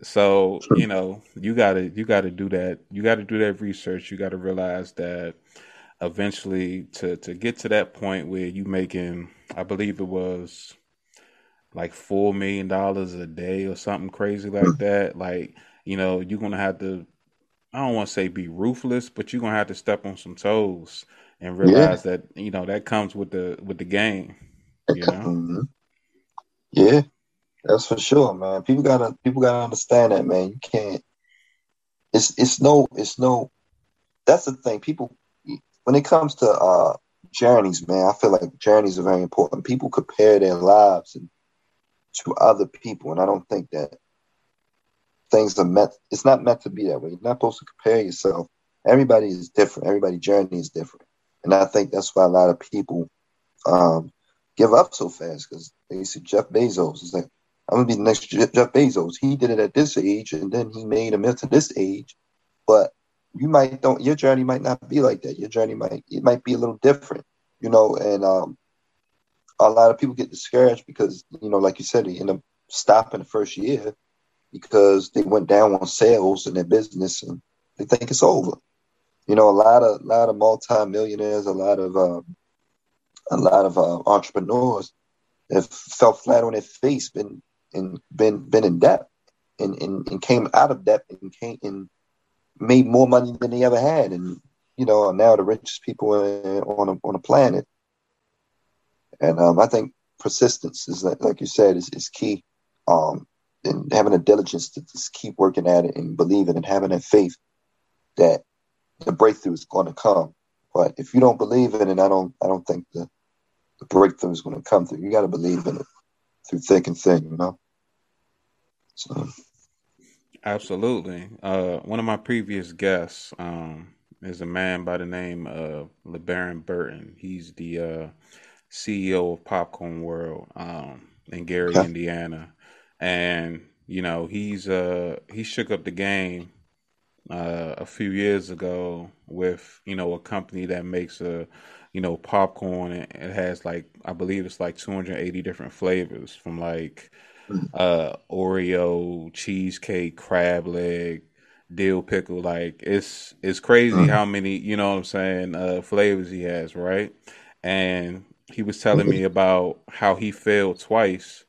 So you know, you gotta you gotta do that. You gotta do that research. You gotta realize that eventually to to get to that point where you making, I believe it was like four million dollars a day or something crazy like mm. that. Like you know, you're gonna have to. I don't want to say be ruthless, but you're gonna have to step on some toes and realize yeah. that you know that comes with the with the game. You know. Mm-hmm. Yeah, that's for sure, man. People gotta people gotta understand that, man. You can't. It's it's no it's no. That's the thing. People when it comes to uh journeys, man, I feel like journeys are very important. People compare their lives and, to other people, and I don't think that things are meant. It's not meant to be that way. You're not supposed to compare yourself. Everybody is different. Everybody's journey is different, and I think that's why a lot of people um, give up so fast because they see Jeff Bezos. It's like, I'm gonna be the next Jeff Bezos. He did it at this age, and then he made a mill to this age. But you might don't. Your journey might not be like that. Your journey might it might be a little different, you know. And um, a lot of people get discouraged because you know, like you said, they end up stopping the first year because they went down on sales in their business and they think it's over. You know, a lot of a lot of multi-millionaires, a lot of um, a lot of uh, entrepreneurs have fell flat on their face, been and been been in debt, and, and, and came out of debt and came and made more money than they ever had, and you know are now the richest people on a, on a planet. And um, I think persistence is like, you said is, is key, um, and having a diligence to just keep working at it and believing and having that faith that the breakthrough is going to come. But if you don't believe in it, I don't I don't think the the breakthrough is going to come through. You got to believe in it through thick and thin, you know. So, absolutely. Uh, one of my previous guests um, is a man by the name of LeBaron Burton. He's the uh, CEO of Popcorn World um, in Gary, okay. Indiana, and you know he's uh he shook up the game uh, a few years ago with you know a company that makes a you know, popcorn. And it has like I believe it's like 280 different flavors from like uh Oreo, cheesecake, crab leg, dill pickle. Like it's it's crazy mm. how many you know what I'm saying uh, flavors he has, right? And he was telling me about how he failed twice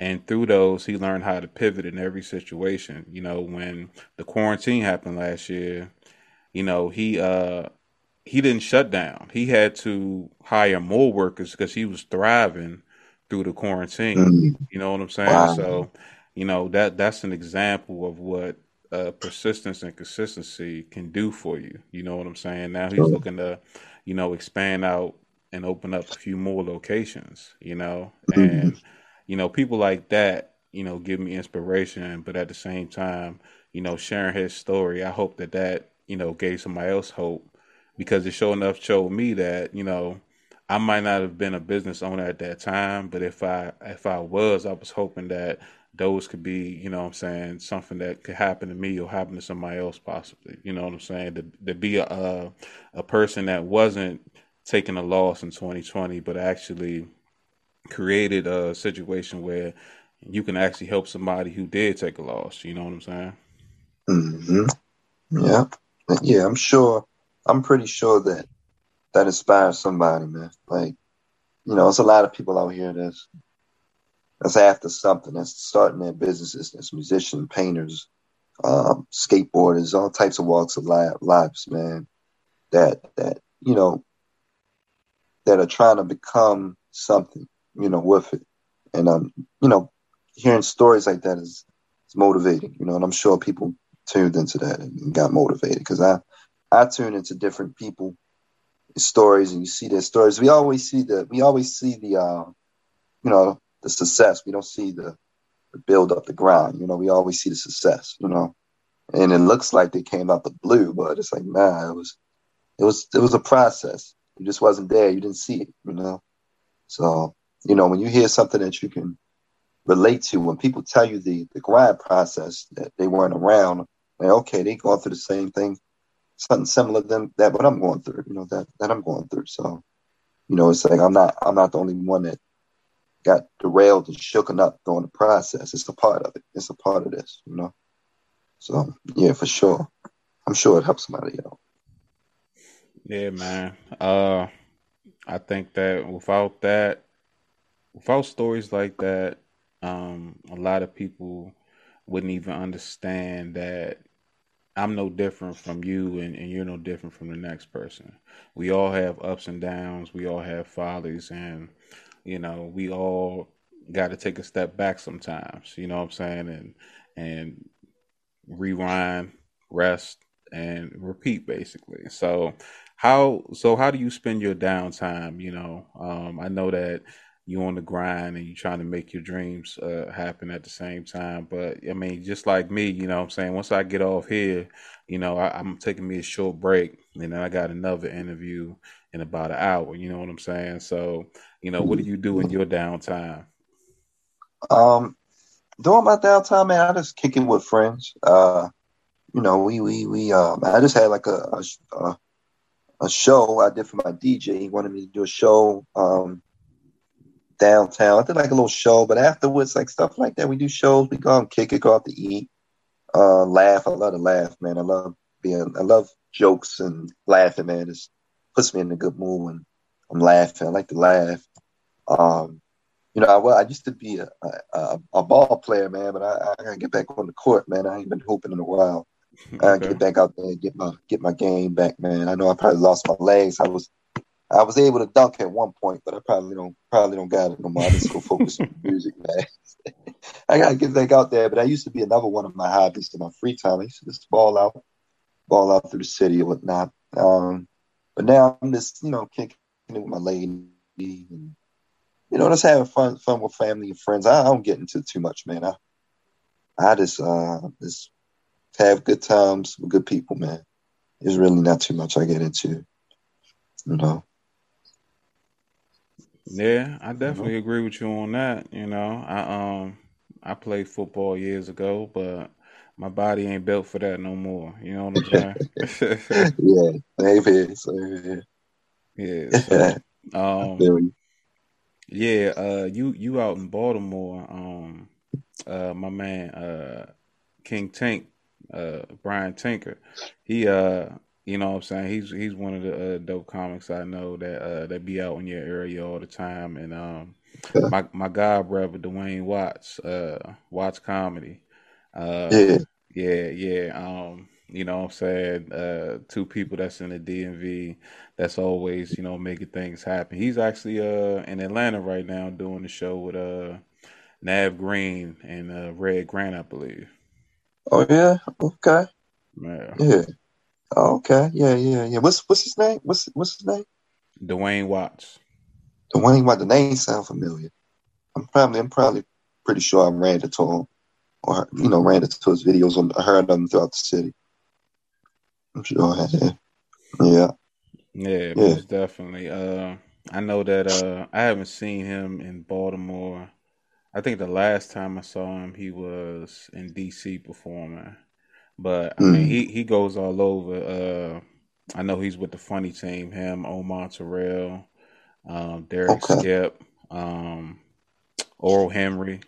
and through those he learned how to pivot in every situation you know when the quarantine happened last year you know he uh he didn't shut down he had to hire more workers because he was thriving through the quarantine mm-hmm. you know what i'm saying wow. so you know that that's an example of what uh, persistence and consistency can do for you you know what i'm saying now he's looking to you know expand out and open up a few more locations you know mm-hmm. and you know, people like that, you know, give me inspiration. But at the same time, you know, sharing his story, I hope that that, you know, gave somebody else hope because it sure enough showed me that, you know, I might not have been a business owner at that time, but if I if I was, I was hoping that those could be, you know what I'm saying, something that could happen to me or happen to somebody else possibly. You know what I'm saying? To to be a a, a person that wasn't taking a loss in 2020, but actually created a situation where you can actually help somebody who did take a loss. You know what I'm saying? Mm-hmm. Yeah, yeah. I'm sure. I'm pretty sure that that inspires somebody, man. Like, you know, it's a lot of people out here that's that's after something. That's starting their businesses. That's musicians, painters, um, skateboarders, all types of walks of lives, man. That that you know that are trying to become something you know, with it. And um, you know, hearing stories like that is, is motivating, you know, and I'm sure people tuned into that and got motivated because I I tune into different people stories and you see their stories. We always see the we always see the uh, you know, the success. We don't see the, the build up the grind, you know, we always see the success, you know. And it looks like they came out the blue, but it's like, nah, it was it was it was a process. You just wasn't there, you didn't see it, you know. So you know, when you hear something that you can relate to, when people tell you the the grind process that they weren't around, like okay, they going through the same thing, something similar than that what I'm going through, you know, that that I'm going through. So, you know, it's like I'm not I'm not the only one that got derailed and shooken up during the process. It's a part of it. It's a part of this, you know. So yeah, for sure. I'm sure it helps somebody out. Yeah, man. Uh I think that without that, without stories like that, um, a lot of people wouldn't even understand that I'm no different from you and, and you're no different from the next person. We all have ups and downs, we all have follies, and you know, we all got to take a step back sometimes, you know what I'm saying? And and rewind, rest, and repeat basically. So how so how do you spend your downtime? You know, um, I know that you on the grind and you're trying to make your dreams uh, happen at the same time. But I mean, just like me, you know I'm saying? Once I get off here, you know, I, am taking me a short break and then I got another interview in about an hour, you know what I'm saying? So, you know, what do you do in your downtime? Um, during my downtime, man, I just kick it with friends. Uh, you know, we, we, we, um, I just had like a, a, a show I did for my DJ. He wanted me to do a show. Um, downtown. I did like a little show, but afterwards, like stuff like that, we do shows. We go and kick it, go out to eat, uh, laugh. I love to laugh, man. I love being, I love jokes and laughing, man. It puts me in a good mood when I'm laughing. I like to laugh. Um, you know, I, well, I used to be a, a, a ball player, man, but I, I, gotta get back on the court, man. I ain't been hooping in a while. I gotta get back out there and get my get my game back, man. I know I probably lost my legs. I was I was able to dunk at one point, but I probably don't probably don't got it no more. I just go focus on music, man. I gotta get back out there. But I used to be another one of my hobbies in my free time. I used to just ball out, ball out through the city or whatnot. Um, but now I'm just you know kicking it with my lady, and you know just having fun fun with family and friends. I, I don't get into too much, man. I I just uh just have good times with good people, man. It's really not too much I get into, you know. Yeah, I definitely agree with you on that. You know, I um I played football years ago, but my body ain't built for that no more. You know what I'm saying? yeah, same here, same here. Yeah. So, um, yeah, uh, you you out in Baltimore, um, uh, my man, uh, King Tank uh, Brian Tinker. He uh you know what I'm saying? He's he's one of the uh, dope comics I know that uh, that be out in your area all the time. And um, my my god brother Dwayne Watts, uh, Watts Comedy. Uh, yeah, yeah, yeah. Um, you know what I'm saying? Uh, two people that's in the DMV that's always, you know, making things happen. He's actually uh in Atlanta right now doing the show with uh Nav Green and uh Red Grant, I believe. Oh yeah, okay. Yeah. Oh, okay. Yeah, yeah, yeah. What's what's his name? What's what's his name? Dwayne Watts. Dwayne Watts. The name sound familiar. I'm probably I'm probably pretty sure I ran into him or you know ran into his videos and heard them throughout the city. I'm sure I had. Yeah. Yeah, yeah. definitely. Uh, I know that uh, I haven't seen him in Baltimore. I think the last time I saw him, he was in DC performing. But I mm. mean, he he goes all over. Uh, I know he's with the funny team. Him, Omar Terrell, um, Derek okay. Skip, um, Oral Henry.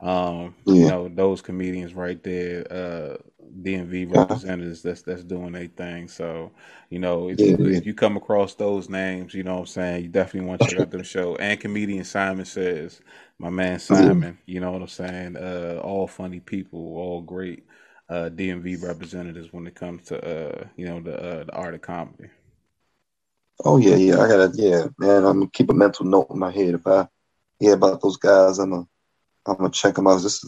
Um, yeah. You know those comedians right there. Uh, DMV representatives that's that's doing their thing. So, you know, if, yeah, you, yeah. if you come across those names, you know what I'm saying, you definitely want to check out the show. And comedian Simon says, my man Simon, you know what I'm saying? Uh, all funny people, all great uh, DMV representatives when it comes to uh, you know the uh, the art of comedy. Oh yeah, yeah. I gotta yeah, man. I'm gonna keep a mental note in my head. If I hear about those guys, I'm gonna I'm gonna check them out. This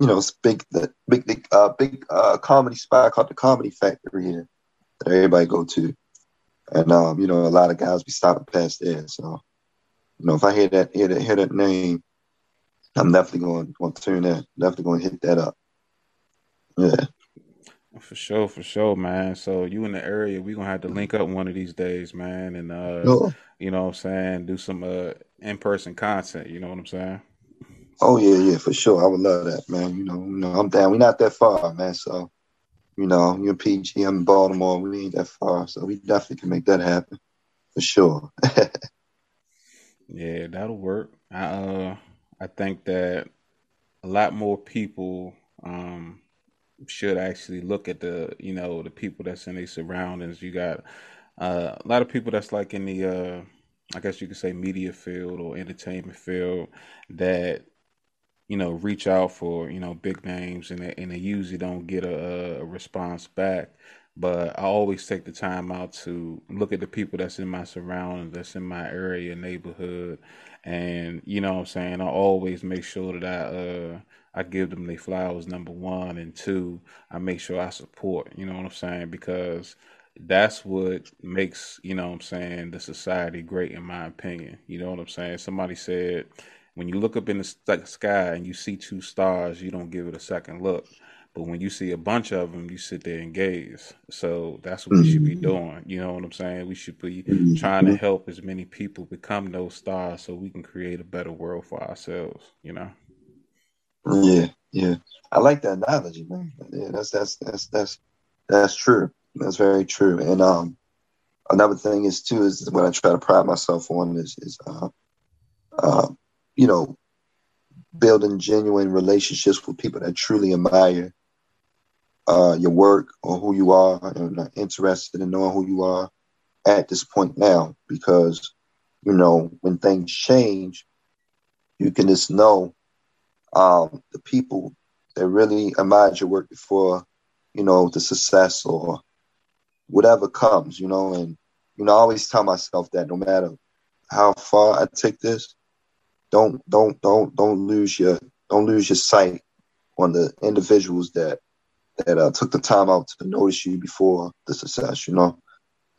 you know, it's big the big big uh big uh comedy spot called the Comedy Factory here that everybody go to. And um, you know, a lot of guys be stopping past there. So, you know, if I hear that hear that hear that name, I'm definitely going going to turn that definitely going to hit that up. Yeah. For sure, for sure, man. So you in the area, we gonna have to link up one of these days, man, and uh you know what I'm saying, do some uh in person content, you know what I'm saying? Oh yeah, yeah, for sure. I would love that, man. You know, you know, I'm down. We're not that far, man. So, you know, you're PG, I'm in Baltimore, we ain't that far. So we definitely can make that happen. For sure. yeah, that'll work. I uh I think that a lot more people um should actually look at the you know the people that's in their surroundings. You got uh, a lot of people that's like in the uh, I guess you could say media field or entertainment field that you know reach out for you know big names and they, and they usually don't get a, a response back. But I always take the time out to look at the people that's in my surroundings, that's in my area, neighborhood, and you know what I'm saying. I always make sure that I uh, I give them their flowers, number one. And two, I make sure I support, you know what I'm saying? Because that's what makes, you know what I'm saying, the society great, in my opinion. You know what I'm saying? Somebody said, when you look up in the sky and you see two stars, you don't give it a second look. But when you see a bunch of them, you sit there and gaze. So that's what we should be mm-hmm. doing. You know what I'm saying? We should be mm-hmm. trying to help as many people become those stars so we can create a better world for ourselves, you know? Yeah, yeah. I like that analogy, man. Yeah, that's that's that's that's that's true. That's very true. And um, another thing is too is what I try to pride myself on is is uh, uh, you know, building genuine relationships with people that truly admire uh, your work or who you are and are interested in knowing who you are at this point now. Because you know, when things change, you can just know um, the people that really admired your work before, you know, the success or whatever comes, you know, and you know, I always tell myself that no matter how far I take this, don't don't don't don't lose your don't lose your sight on the individuals that that uh, took the time out to notice you before the success, you know,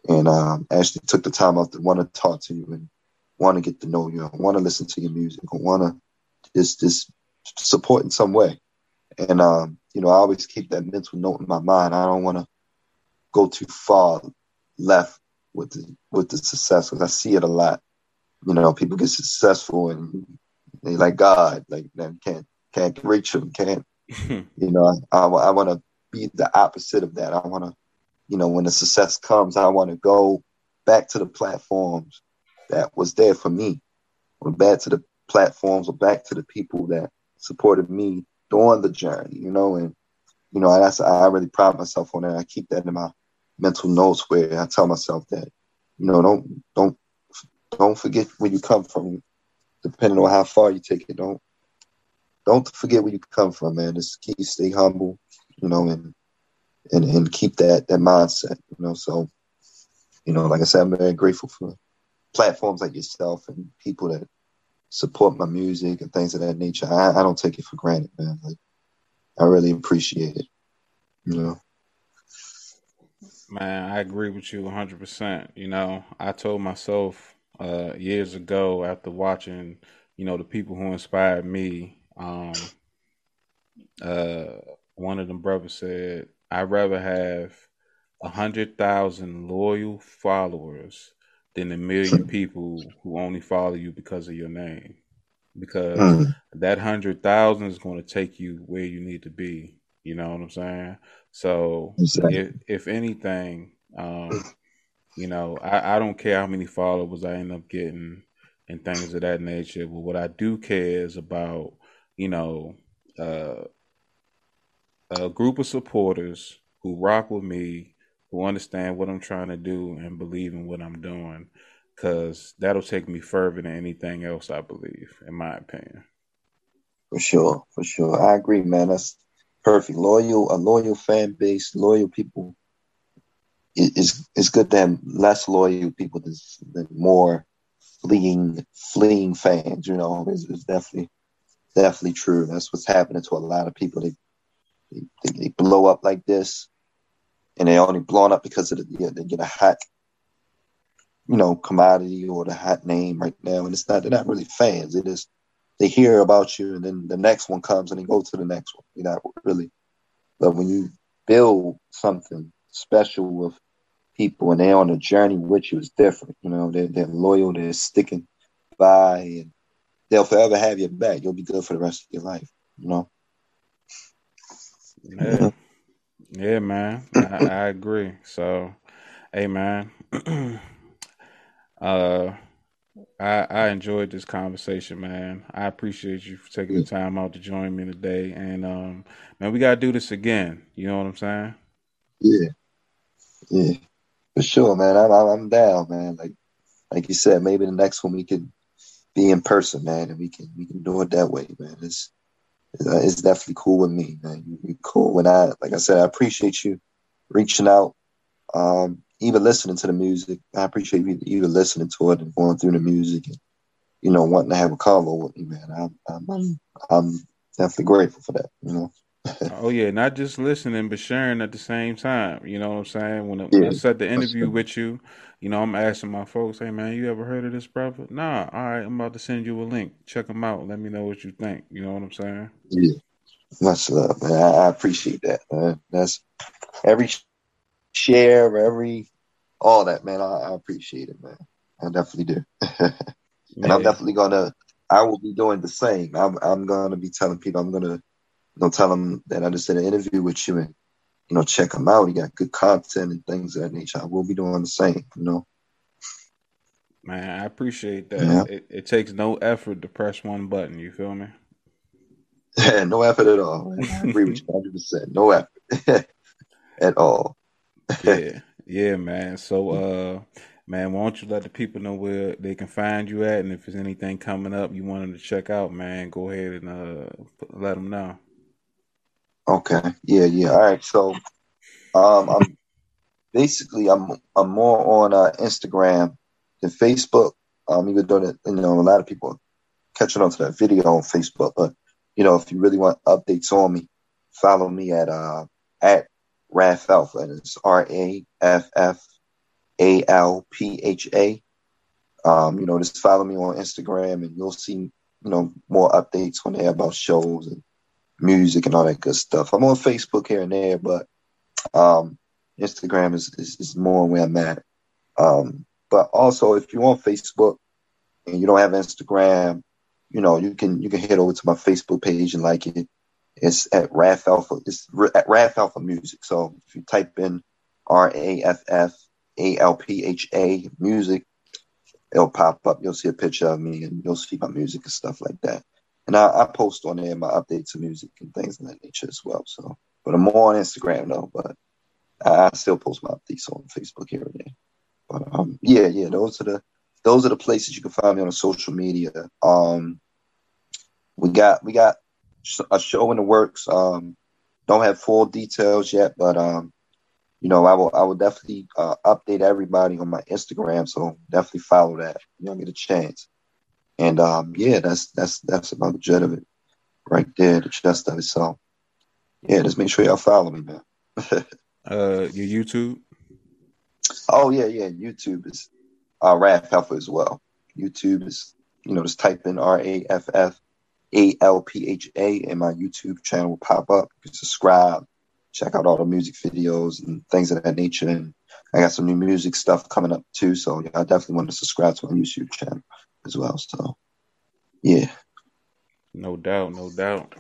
and um, actually took the time out to want to talk to you and want to get to know you, want to listen to your music, want to just just support in some way. And um, you know, I always keep that mental note in my mind. I don't want to go too far left with the with the success because I see it a lot. You know, people get successful and they like God, like them can't can't reach them, can't. you know, I, I, I want to be the opposite of that. I want to, you know, when the success comes, I want to go back to the platforms that was there for me, or back to the platforms, or back to the people that supported me during the journey, you know, and you know, that's I really pride myself on that. I keep that in my mental notes where I tell myself that, you know, don't don't don't forget where you come from, depending on how far you take it. Don't don't forget where you come from, man. Just keep stay humble, you know, and and and keep that that mindset, you know. So, you know, like I said, I'm very grateful for platforms like yourself and people that support my music and things of that nature. I, I don't take it for granted, man. Like I really appreciate it. You know. Man, I agree with you 100%. You know, I told myself uh, years ago after watching, you know, the people who inspired me, um, uh, one of them brothers said, I'd rather have a hundred thousand loyal followers than the million people who only follow you because of your name because mm. that hundred thousand is going to take you where you need to be. You know what I'm saying? So exactly. if, if anything, um, you know, I, I don't care how many followers I end up getting and things of that nature. But what I do care is about, you know, uh, a group of supporters who rock with me, who understand what I'm trying to do and believe in what I'm doing because that'll take me further than anything else. I believe, in my opinion. For sure, for sure, I agree, man. That's perfect. Loyal, a loyal fan base, loyal people. It's it's good to have less loyal people than, than more fleeing fleeing fans. You know, it's, it's, definitely definitely true. That's what's happening to a lot of people. They they, they blow up like this, and they only blown up because of the, yeah, they get a hot you know, commodity or the hot name right now. And it's not, they're not really fans. It is, they hear about you and then the next one comes and they go to the next one. You're not really, but when you build something special with people and they're on a journey with you, it's different. You know, they're, they're loyal, they're sticking by and they'll forever have your back. You'll be good for the rest of your life, you know? Yeah, yeah man. I, I agree. So, hey, man. Uh, I I enjoyed this conversation, man. I appreciate you for taking the time out to join me today. And um, man, we gotta do this again. You know what I'm saying? Yeah, yeah, for sure, man. I'm I'm down, man. Like like you said, maybe the next one we could be in person, man, and we can we can do it that way, man. It's it's definitely cool with me, man. You, are cool. When I like I said, I appreciate you reaching out. Um, even listening to the music. I appreciate you even listening to it and going through the music and you know wanting to have a convo with me, man. I'm I'm, I'm definitely grateful for that. You know. Oh yeah, not just listening but sharing at the same time. You know what I'm saying? When, I, when I set the interview with you, you know I'm asking my folks, "Hey man, you ever heard of this brother?" Nah. All right, I'm about to send you a link. Check them out. Let me know what you think. You know what I'm saying? Yeah. Much love, man. I, I appreciate that, man. That's every share, every all that, man. I, I appreciate it, man. I definitely do. and yeah. I'm definitely gonna. I will be doing the same. I'm, I'm gonna be telling people. I'm gonna, know, tell them that I just did an interview with you, and you know, check them out. He got good content and things of that nature. I will be doing the same. You know. Man, I appreciate that. Yeah. It, it takes no effort to press one button. You feel me? Yeah, no effort at all. I agree with you 100. percent No effort at all yeah, yeah, man. So, uh, man, why don't you let the people know where they can find you at, and if there's anything coming up you want them to check out, man, go ahead and uh, let them know. Okay. Yeah. Yeah. All right. So, um, I'm basically I'm I'm more on uh, Instagram than Facebook. Um, even though that you know a lot of people are catching on to that video on Facebook, but you know if you really want updates on me, follow me at uh at Raff Alpha, and it's R A F F A L P H A. Um, you know, just follow me on Instagram, and you'll see, you know, more updates on there about shows and music and all that good stuff. I'm on Facebook here and there, but um, Instagram is, is, is more where I'm at. Um, but also, if you're on Facebook and you don't have Instagram, you know, you can you can head over to my Facebook page and like it. It's at Raff Alpha. It's at Raff Alpha Music. So if you type in R A F F A L P H A music, it'll pop up. You'll see a picture of me and you'll see my music and stuff like that. And I, I post on there my updates of music and things of that nature as well. So, but I'm more on Instagram though. But I still post my updates on Facebook here and there. But um, yeah, yeah, those are the those are the places you can find me on social media. Um, we got we got a show in the works. Um, don't have full details yet, but um, you know, I will I will definitely uh, update everybody on my Instagram. So definitely follow that. You don't get a chance. And um, yeah, that's that's that's about the jet of it, right there, the gist of it. So yeah, just make sure y'all follow me, man. uh, your YouTube. Oh yeah, yeah. YouTube is uh, Raff Alpha as well. YouTube is you know just type in R A F F A L P H A, and my YouTube channel will pop up. You can subscribe, check out all the music videos and things of that nature. And I got some new music stuff coming up too. So yeah, I definitely want to subscribe to my YouTube channel as well. So yeah. No doubt, no doubt.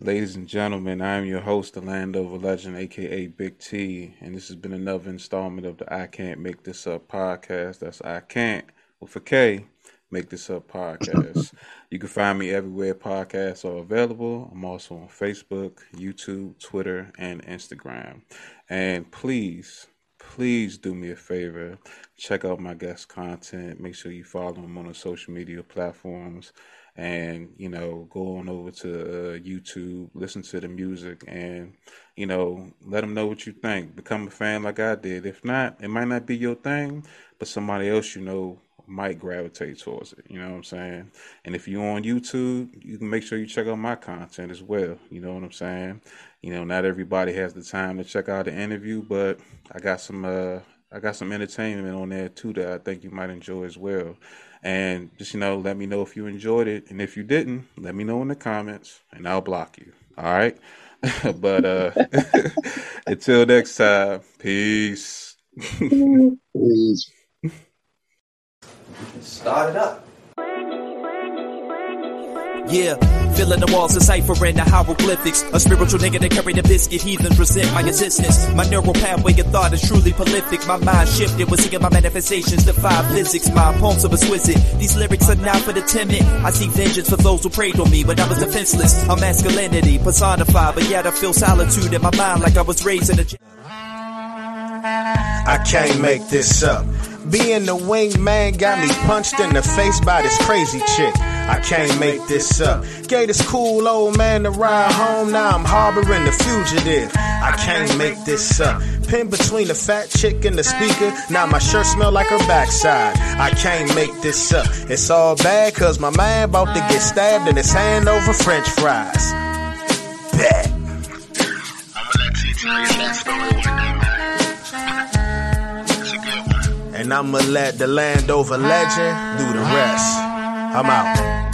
Ladies and gentlemen, I am your host, the Landover Legend, aka Big T, and this has been another installment of the I Can't Make This Up podcast. That's I Can't with a K Make This Up podcast. you can find me everywhere podcasts are available. I'm also on Facebook, YouTube, Twitter, and Instagram. And please, please do me a favor. Check out my guest content. Make sure you follow them on the social media platforms and you know go on over to uh, youtube listen to the music and you know let them know what you think become a fan like i did if not it might not be your thing but somebody else you know might gravitate towards it you know what i'm saying and if you're on youtube you can make sure you check out my content as well you know what i'm saying you know not everybody has the time to check out the interview but i got some uh i got some entertainment on there too that i think you might enjoy as well and just, you know, let me know if you enjoyed it. And if you didn't, let me know in the comments and I'll block you. All right. but uh until next time, peace. peace. Start it up. Yeah, filling the walls, deciphering the hieroglyphics. A spiritual nigga that carry the biscuit, heathens resent my existence. My neural pathway of thought is truly prolific. My mind shifted, was seeing my manifestations, defy physics. My poems are exquisite. These lyrics are not for the timid. I see vengeance for those who preyed on me when I was defenseless. A masculinity personified, but yet I feel solitude in my mind like I was raised in a. I can't make this up. Being the wingman got me punched in the face by this crazy chick. I can't make this up. Gave this cool old man to ride home, now I'm harboring the fugitive. I can't make this up. Pinned between the fat chick and the speaker, now my shirt smell like her backside. I can't make this up. It's all bad cause my man about to get stabbed in his hand over french fries. Bet. And I'ma let the Landover legend do the rest. I'm out.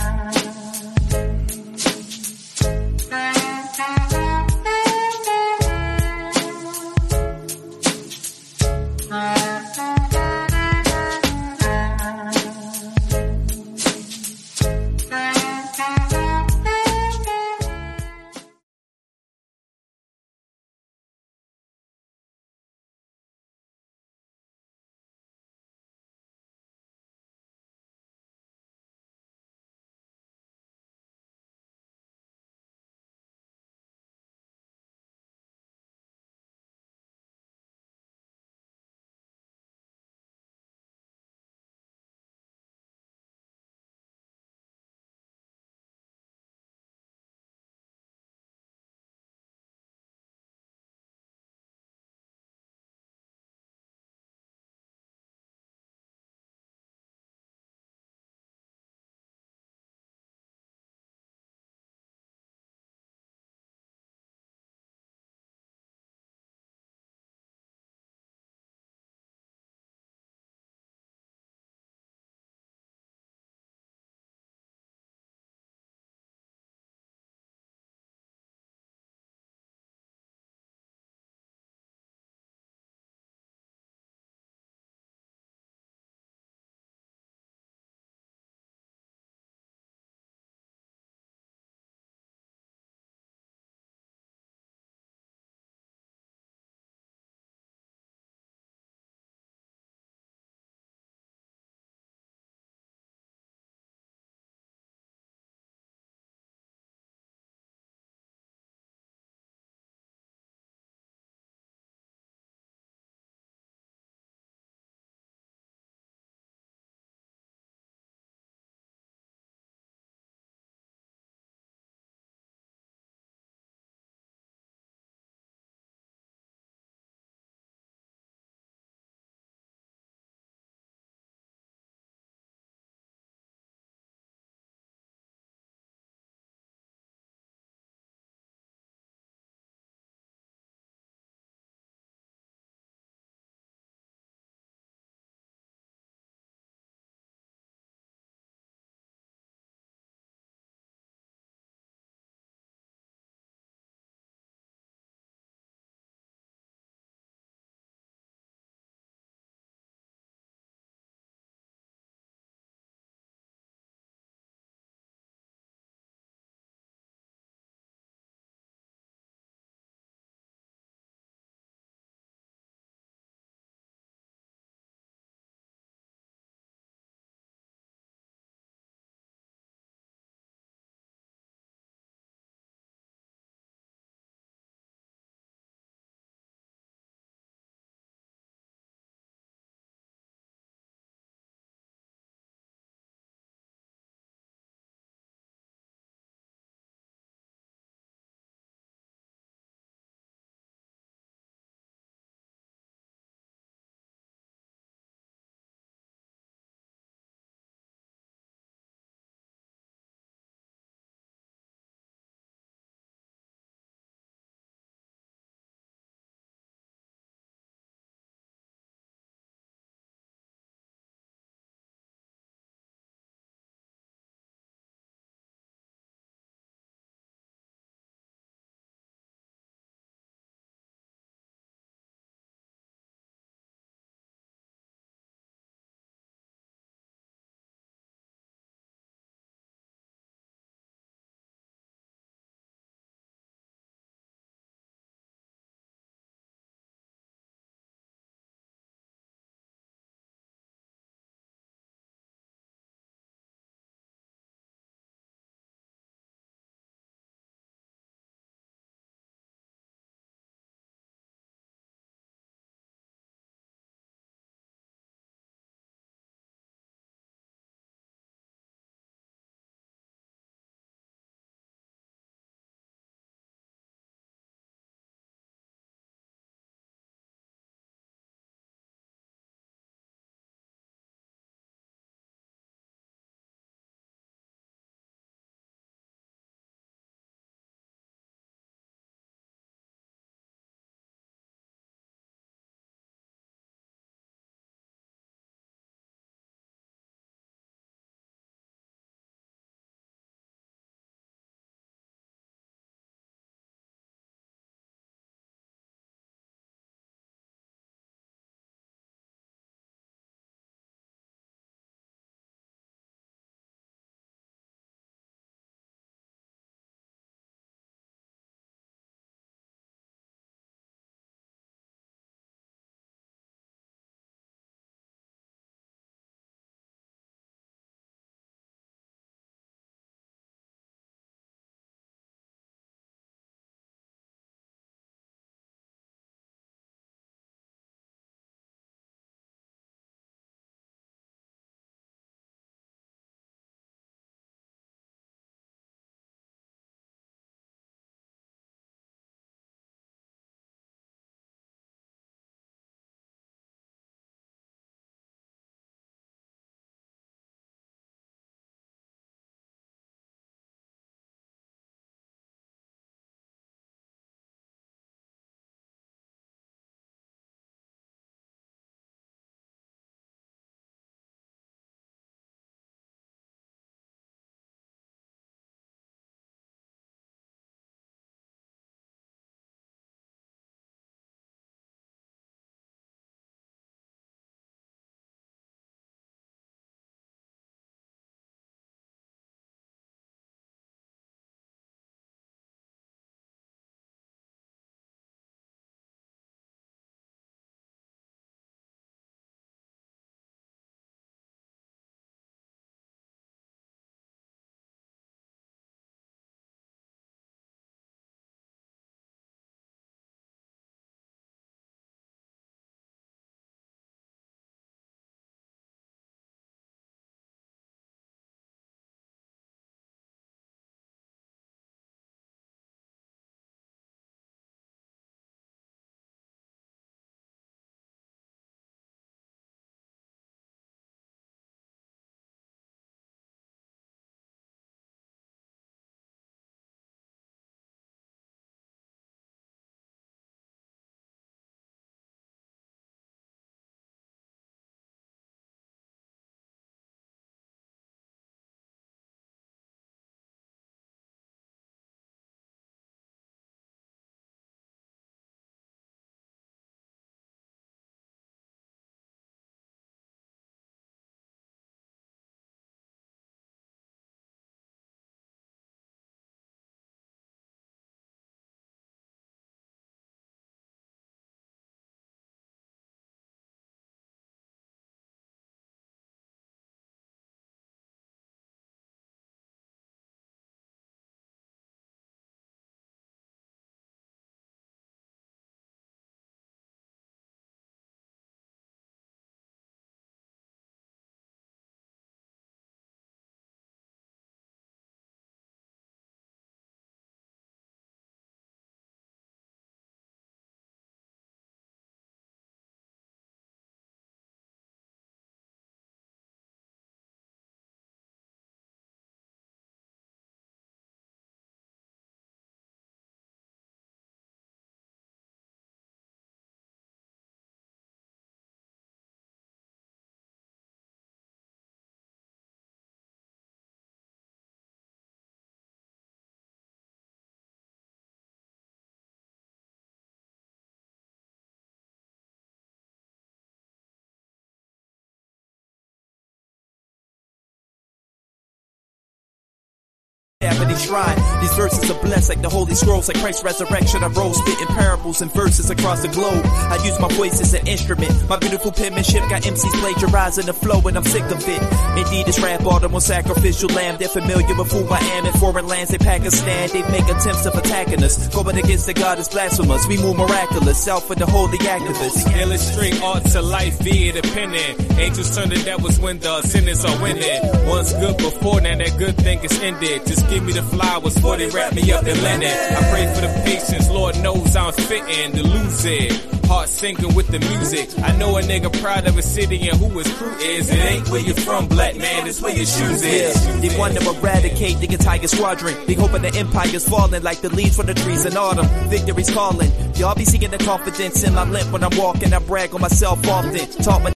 These verses are blessed like the holy scrolls, like Christ's resurrection. I rose spitting parables and verses across the globe. I use my voice as an instrument. My beautiful penmanship got MCs plagiarizing the flow, and I'm sick of it. Indeed, it's rap on sacrificial lamb. They're familiar with who I am in foreign lands. They Pakistan. They make attempts of attacking us. Going against the God is blasphemous. We move miraculous. Out for the holy activists. Illustrate art to life via the penning. Angels turn the devils when the sinners are winning. Once good before, now that good thing is ended. Just give me the flowers for they wrap me up in linen. I pray for the patience, Lord knows I'm fitting to lose it. Heart sinking with the music. I know a nigga proud of his city and who his crew is. It ain't where you from, black man, it's where your shoes is. They want to eradicate the entire squadron. They hoping the empire's falling like the leaves from the trees in autumn. Victory's calling. Y'all be seeing the confidence in my limp when I'm walking. I brag on myself often. Taught my